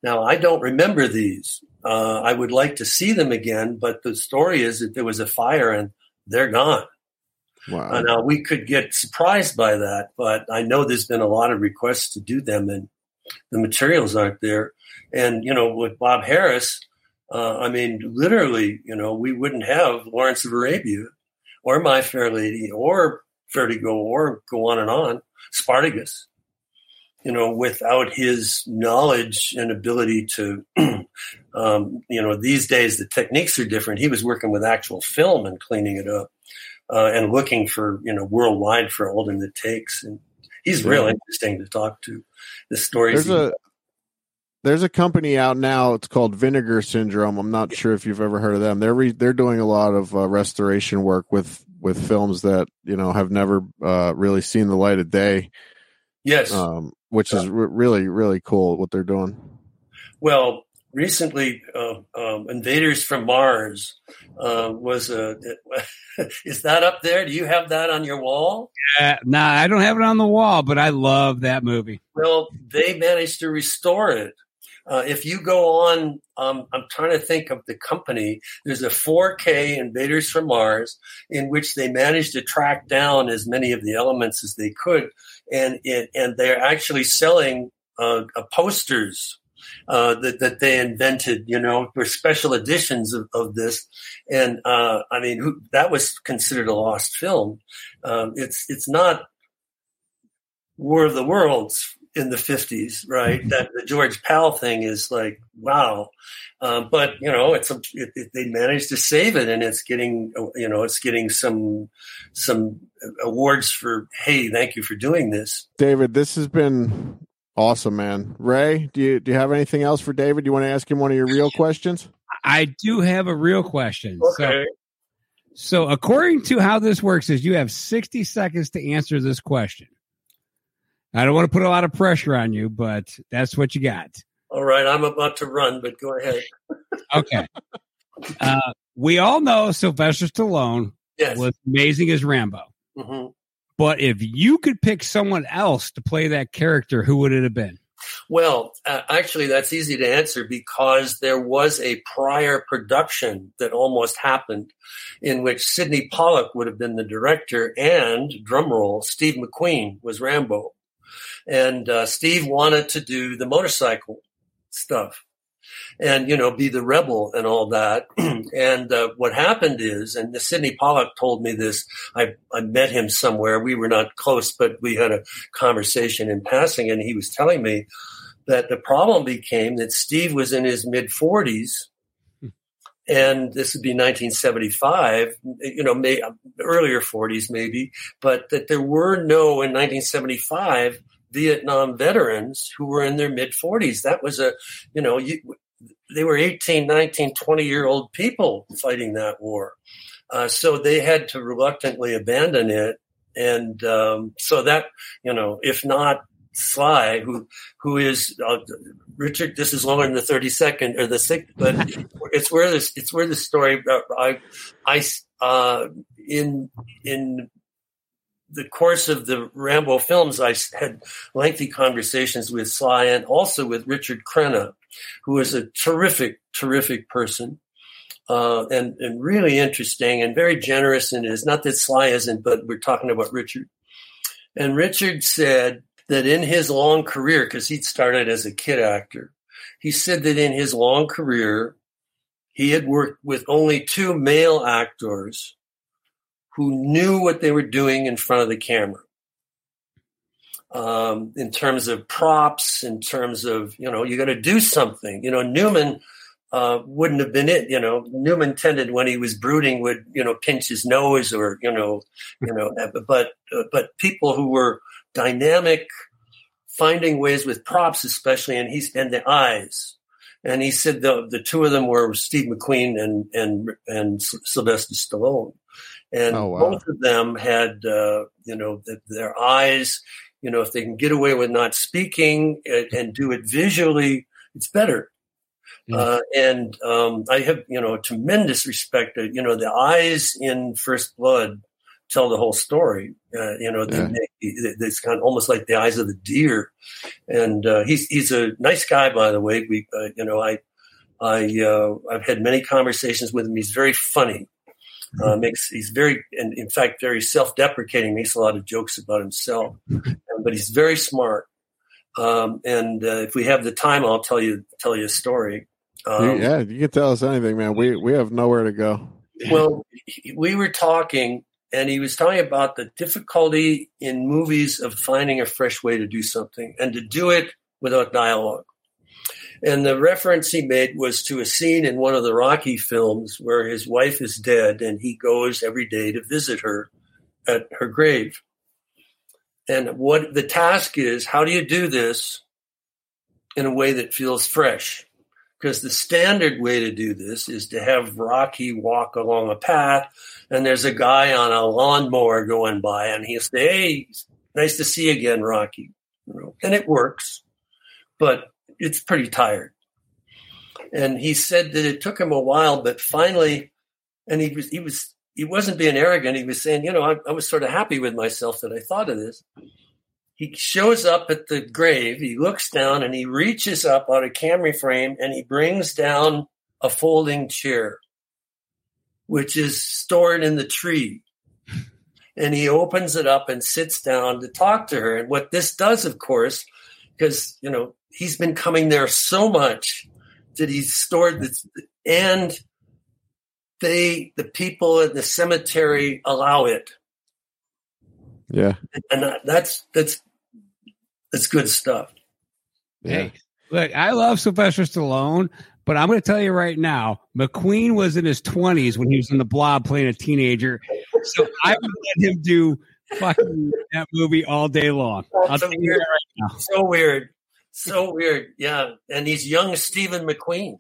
Now, I don't remember these. Uh, I would like to see them again, but the story is that there was a fire and they're gone. Wow. Uh, now, we could get surprised by that, but I know there's been a lot of requests to do them and the materials aren't there. And, you know, with Bob Harris, uh, I mean, literally, you know, we wouldn't have Lawrence of Arabia or My Fair Lady or Vertigo or go on and on, Spartacus, you know, without his knowledge and ability to, um, you know, these days the techniques are different. He was working with actual film and cleaning it up uh, and looking for, you know, worldwide for ultimate takes. And he's real interesting to talk to. The stories. There's a, there's a company out now. It's called Vinegar Syndrome. I'm not sure if you've ever heard of them. They're re, they're doing a lot of uh, restoration work with with films that you know have never uh, really seen the light of day. Yes, um, which is really really cool what they're doing. Well, recently, uh, um, Invaders from Mars uh, was a. is that up there? Do you have that on your wall? Yeah, nah, I don't have it on the wall, but I love that movie. Well, they managed to restore it uh, if you go on, um, I'm trying to think of the company. There's a 4K Invaders from Mars in which they managed to track down as many of the elements as they could, and it, and they're actually selling uh, uh, posters uh, that, that they invented, you know, for special editions of, of this. And uh, I mean, who, that was considered a lost film. Um, it's it's not War of the Worlds in the 50s, right? Mm-hmm. That the George Pal thing is like, wow. Um, but you know, it's a, it, it, they managed to save it, and it's getting you know it's getting some some awards for hey, thank you for doing this, David. This has been awesome, man. Ray, do you do you have anything else for David? Do you want to ask him one of your real questions? I do have a real question. Okay. So, so according to how this works, is you have 60 seconds to answer this question. I don't want to put a lot of pressure on you, but that's what you got. All right, I'm about to run, but go ahead. okay. Uh, we all know Sylvester Stallone yes. was amazing as Rambo. Mm-hmm. But if you could pick someone else to play that character, who would it have been? Well, uh, actually, that's easy to answer because there was a prior production that almost happened in which Sidney Pollack would have been the director and, drumroll, Steve McQueen was Rambo and uh, Steve wanted to do the motorcycle stuff and you know be the rebel and all that. And uh, what happened is and Sidney Pollack told me this I, I met him somewhere. We were not close but we had a conversation in passing and he was telling me that the problem became that Steve was in his mid 40s and this would be 1975, you know, may, earlier 40s maybe, but that there were no in 1975 Vietnam veterans who were in their mid 40s. That was a, you know, you, they were 18, 19, 20 year old people fighting that war. Uh, so they had to reluctantly abandon it. And um, so that, you know, if not Sly, who who is uh, Richard. This is longer than the thirty second or the sixth, but it's where this it's where the story. Uh, I I uh, in in the course of the Rambo films, I had lengthy conversations with Sly and also with Richard Crenna, who is a terrific, terrific person. Uh, and, and really interesting and very generous in his, not that Sly isn't, but we're talking about Richard. And Richard said that in his long career, because he'd started as a kid actor, he said that in his long career, he had worked with only two male actors who knew what they were doing in front of the camera. Um, in terms of props, in terms of, you know, you got to do something. You know, Newman uh, wouldn't have been it. You know, Newman tended when he was brooding would, you know, pinch his nose or, you know, you know, but, uh, but people who were dynamic, finding ways with props, especially, and he's, and the eyes. And he said the, the two of them were Steve McQueen and, and, and Sylvester Stallone and oh, wow. both of them had uh, you know the, their eyes you know if they can get away with not speaking and, and, do it visually it's better Yeah. Uh, and um, I have, you know, tremendous respect. To, you know, the eyes in First Blood tell the whole story. Uh, you know, they Yeah. make, it's kind of almost like the eyes of the deer. And uh, he's he's a nice guy, by the way. We, uh, you know, I I uh, I've had many conversations with him. He's very funny. Uh, makes he's very and in fact very self-deprecating. Makes a lot of jokes about himself, but he's very smart. Um, and uh, if we have the time, I'll tell you tell you a story. Um, yeah, you can tell us anything, man. We we have nowhere to go. well, we were talking, and he was talking about the difficulty in movies of finding a fresh way to do something and to do it without dialogue. And the reference he made was to a scene in one of the Rocky films where his wife is dead and he goes every day to visit her at her grave. And what the task is, how do you do this in a way that feels fresh? Because the standard way to do this is to have Rocky walk along a path and there's a guy on a lawnmower going by and he'll say, Hey, nice to see you again, Rocky. And it works, but it's pretty tired. And he said that it took him a while, but finally, and he was, he was, he wasn't being arrogant. He was saying, you know, I, I was sort of happy with myself that I thought of this. He shows up at the grave. He looks down and he reaches up out of camera frame and he brings down a folding chair, which is stored in the tree. And he opens it up and sits down to talk to her. And what this does, of course, because you know he's been coming there so much that he's stored this, and they, the people at the cemetery, allow it Yeah, and that's that's that's good stuff. yeah. Hey, look, I love Sylvester Stallone, but I'm going to tell you right now, McQueen was in his 20s when he was in the Blob playing a teenager. So I would let him do fucking that movie all day long. I'll So weird. right now. So weird, so weird. Yeah, and he's young Stephen McQueen.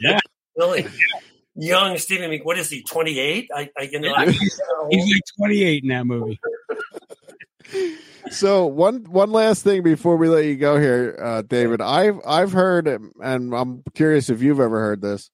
Yeah. really young Stephen. McQueen. What is he? Twenty eight? I, I you know. Yeah. I, He's like 28 in that movie. So one one last thing before we let you go here, uh, David. I've I've heard, and I'm curious if you've ever heard this,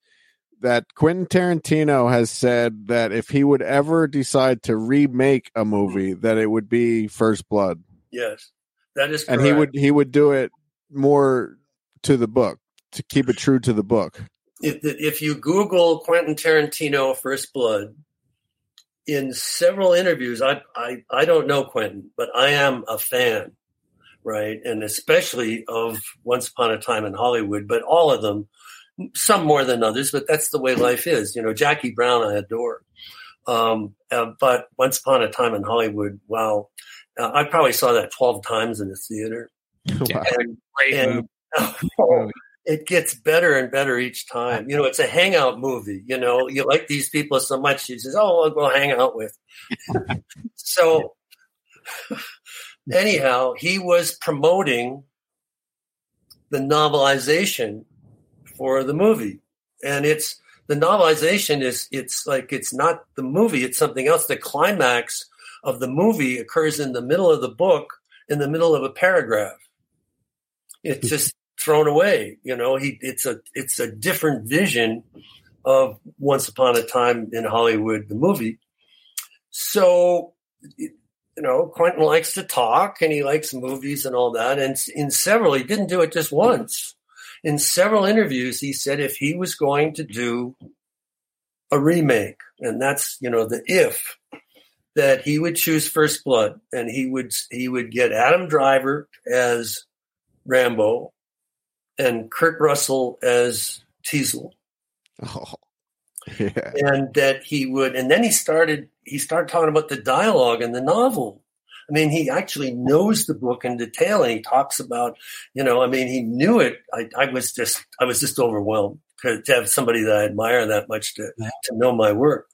that Quentin Tarantino has said that if he would ever decide to remake a movie, that it would be First Blood, yes, that is. Correct. and he would he would do it more to the book to keep it true to the book. if, if you Google Quentin Tarantino First Blood, in several interviews, I, I, I don't know Quentin, but I am a fan, right? And especially of Once Upon a Time in Hollywood, but all of them, some more than others, but that's the way life is. You know, Jackie Brown, I adore. Um, uh, but Once Upon a Time in Hollywood, wow. Uh, I probably saw that 12 times in the theater. Wow. And, and oh, it gets better and better each time. You know, it's a hangout movie. You know, you like these people so much, you says, "Oh, I'll go hang out with." so, anyhow, he was promoting the novelization for the movie, and it's the novelization is it's like it's not the movie; it's something else. The climax of the movie occurs in the middle of the book, in the middle of a paragraph. It's just thrown away. You know, he it's a it's a different vision of Once Upon a Time in Hollywood, the movie. So, you know, Quentin likes to talk and he likes movies and all that. And in several, he didn't do it just once. In several interviews, he said if he was going to do a remake, and that's you know the if that he would choose First Blood, and he would he would get Adam Driver as Rambo, and Kurt Russell as Teasle, Oh, yeah. and that he would, and then he started he started talking about the dialogue in the novel. I mean, he actually knows the book in detail, and he talks about, you know, I mean, he knew it. I, I was just, I was just overwhelmed to, to have somebody that I admire that much to to know my work.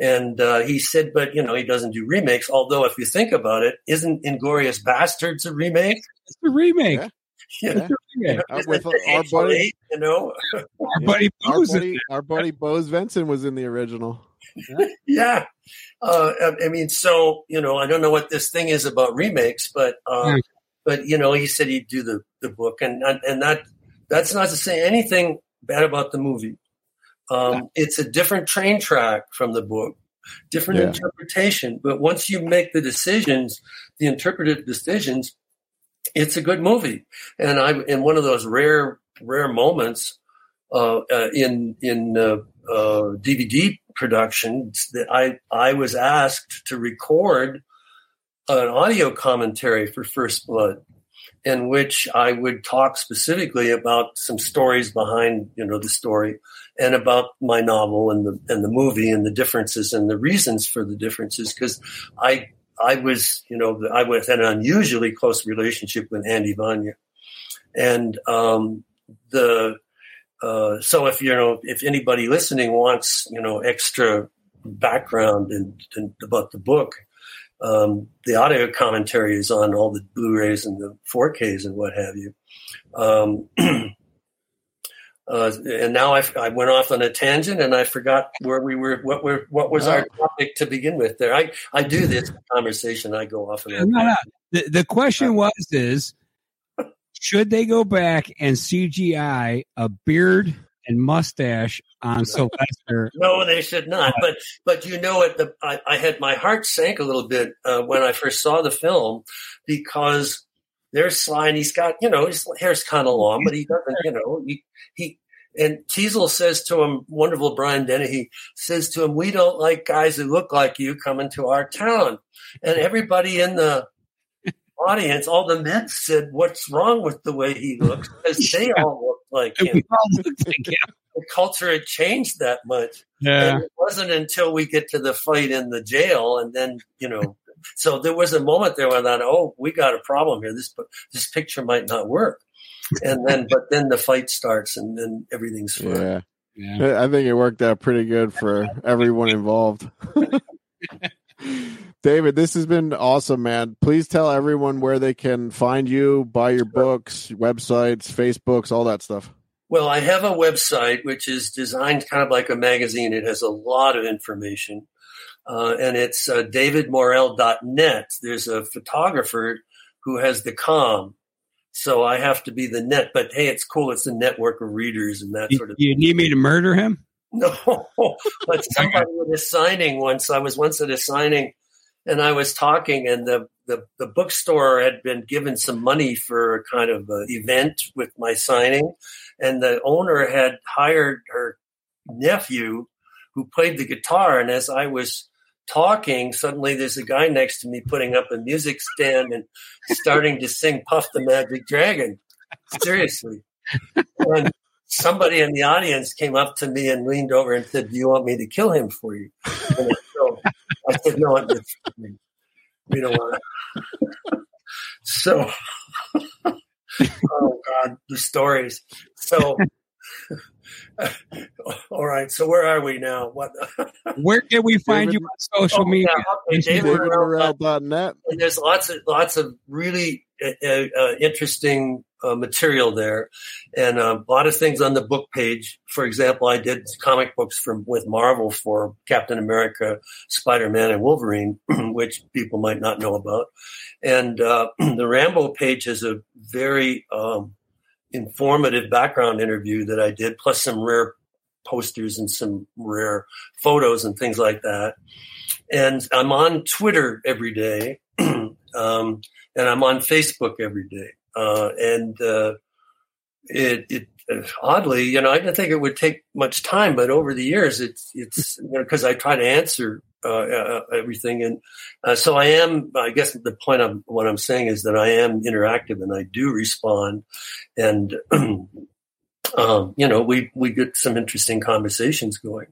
And uh, he said, but you know, he doesn't do remakes. Although, if you think about it, isn't Inglourious Basterds a remake? It's a remake. Yeah. You It's. Uh, with it our buddy- Eight, you know, Our Yeah. buddy Our buddy, our buddy Bo Svenson was in the original. yeah. Uh, I- I mean, so you know, I don't know what this thing is about remakes, but uh, Hmm. but you know, he said he'd do the the book, and and that that's not to say anything bad about the movie. Um, it's a different train track from the book, different Yeah. interpretation. But once you make the decisions, the interpretive decisions, it's a good movie. And I'm in one of those rare, rare moments uh, uh, in in uh, uh, DVD productions, that I I was asked to record an audio commentary for First Blood in which I would talk specifically about some stories behind, you know, the story and about my novel and the and the movie and the differences and the reasons for the differences because I I was, you know, I was had an unusually close relationship with Andy Vajna, and um, the uh, so if you know if anybody listening wants you know extra background and, and about the book, um, the audio commentary is on all the Blu-rays and the 4Ks and what have you. Um, uh, and now I, I went off on a tangent and I forgot where we were. What were what was our topic to begin with? There, I I do this conversation. I go off and on. No, no. The, the question was is should they go back and CGI a beard and mustache on Sylvester? No, they should not. But but you know what? The I, I had my heart sank a little bit uh, when I first saw the film because there's Sly and he's got you know his hair's kind of long, but he doesn't you know he he. And Teasle says to him, wonderful Brian Dennehy says to him, "We don't like guys who look like you coming to our town." And everybody in the audience, all the men said, "What's wrong with the way he looks?" Because they all look like him. All looked like him. The culture had changed that much. Yeah. And it wasn't until we get to the fight in the jail, and then you know. So there was a moment there when I thought, "Oh, we got a problem here. This this picture might not work." And then, but then the fight starts, and then everything's fine. Yeah. Yeah. I think it worked out pretty good for everyone involved. David, this has been awesome, man. Please tell everyone where they can find you, buy your books, websites, Facebooks, all that stuff. Well, I have a website which is designed kind of like a magazine. It has a lot of information, uh, and it's uh, davidmorrell.net. There's a photographer who has the com, so I have to be the net. But hey, it's cool. It's a network of readers and that You, sort of. you need me to murder him? No, but somebody was a signing once. I was once at a signing, and I was talking, and the the, the bookstore had been given some money for a kind of a event with my signing, and the owner had hired her nephew who played the guitar. And as I was talking, suddenly there's a guy next to me putting up a music stand and starting to sing Puff the Magic Dragon. Seriously. And somebody in the audience came up to me and leaned over and said, Do you want me to kill him for you? And I said, No, it's, we don't want to. So, oh God, the stories. So, all right. So, where are we now? What? Where can we find David- you on social Oh, media? yeah, okay, David Morrell, DavidMorrell.net. and there's lots of lots of really uh, uh, interesting uh, material there, and uh, a lot of things on the book page. For example, I did comic books from with Marvel for Captain America, Spider Man, and Wolverine, which people might not know about. And uh, the Rambo page is a very um, informative background interview that I did, plus some rare posters and some rare photos and things like that. And I'm on Twitter every day, um, and I'm on Facebook every day. Uh, and uh, it, it oddly, you know, I didn't think it would take much time, but over the years, it's it's you know because I try to answer uh, uh, everything, and uh, so I am. I guess the point of what I'm saying is that I am interactive and I do respond, and um, you know, we we get some interesting conversations going.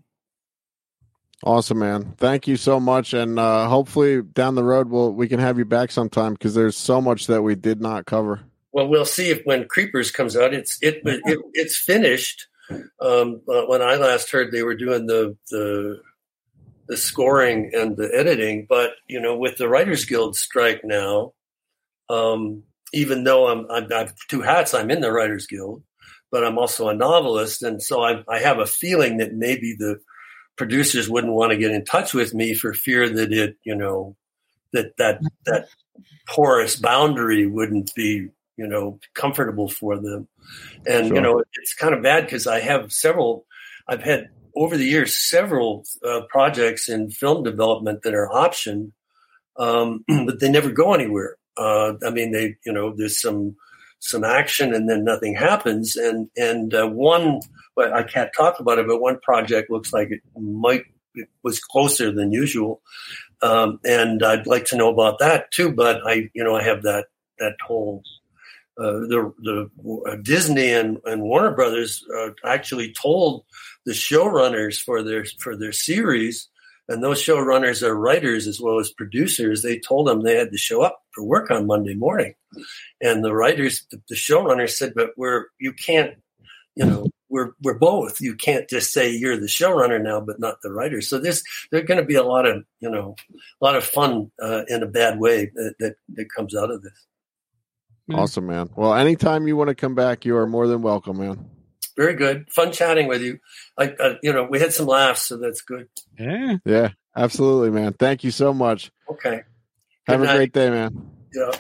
Awesome, man. Thank you so much. And uh, hopefully down the road, we'll, we can have you back sometime because there's so much that we did not cover. Well, we'll see if when Creepers comes out, it's it, it it's finished. Um, but when I last heard, they were doing the the the scoring and the editing, but you know, with the Writers Guild strike now, um, even though I'm, I'm I have two hats, I'm in the Writers Guild, but I'm also a novelist, and so I, I have a feeling that maybe the producers wouldn't want to get in touch with me for fear that it, you know, that that that porous boundary wouldn't be you know comfortable for them. And Sure. you know it's kind of bad because I have several. I've had over the years several uh, projects in film development that are optioned, um, but they never go anywhere. Uh, I mean, they you know there's some some action and then nothing happens. And and uh, one, well, I can't talk about it, but one project looks like it might it was closer than usual, um, and I'd like to know about that too. But I, you know, I have that that whole. Uh, the the uh, Disney and, and Warner Brothers uh, actually told the showrunners for their for their series, and those showrunners are writers as well as producers. They told them they had to show up for work on Monday morning, and the writers, the, the showrunners said, "But we're you can't, you know, we're we're both. You can't just say you're the showrunner now, but not the writer." So there's there's going to be a lot of you know a lot of fun uh, in a bad way that, that that comes out of this. Yeah. Awesome, man. Well, anytime you want to come back, you are more than welcome, man. Very good, fun chatting with you. Like uh, you know, we had some laughs, so that's good. Yeah. Yeah, absolutely, man. Thank you so much. Okay, Have Good a night. great day, man. yeah.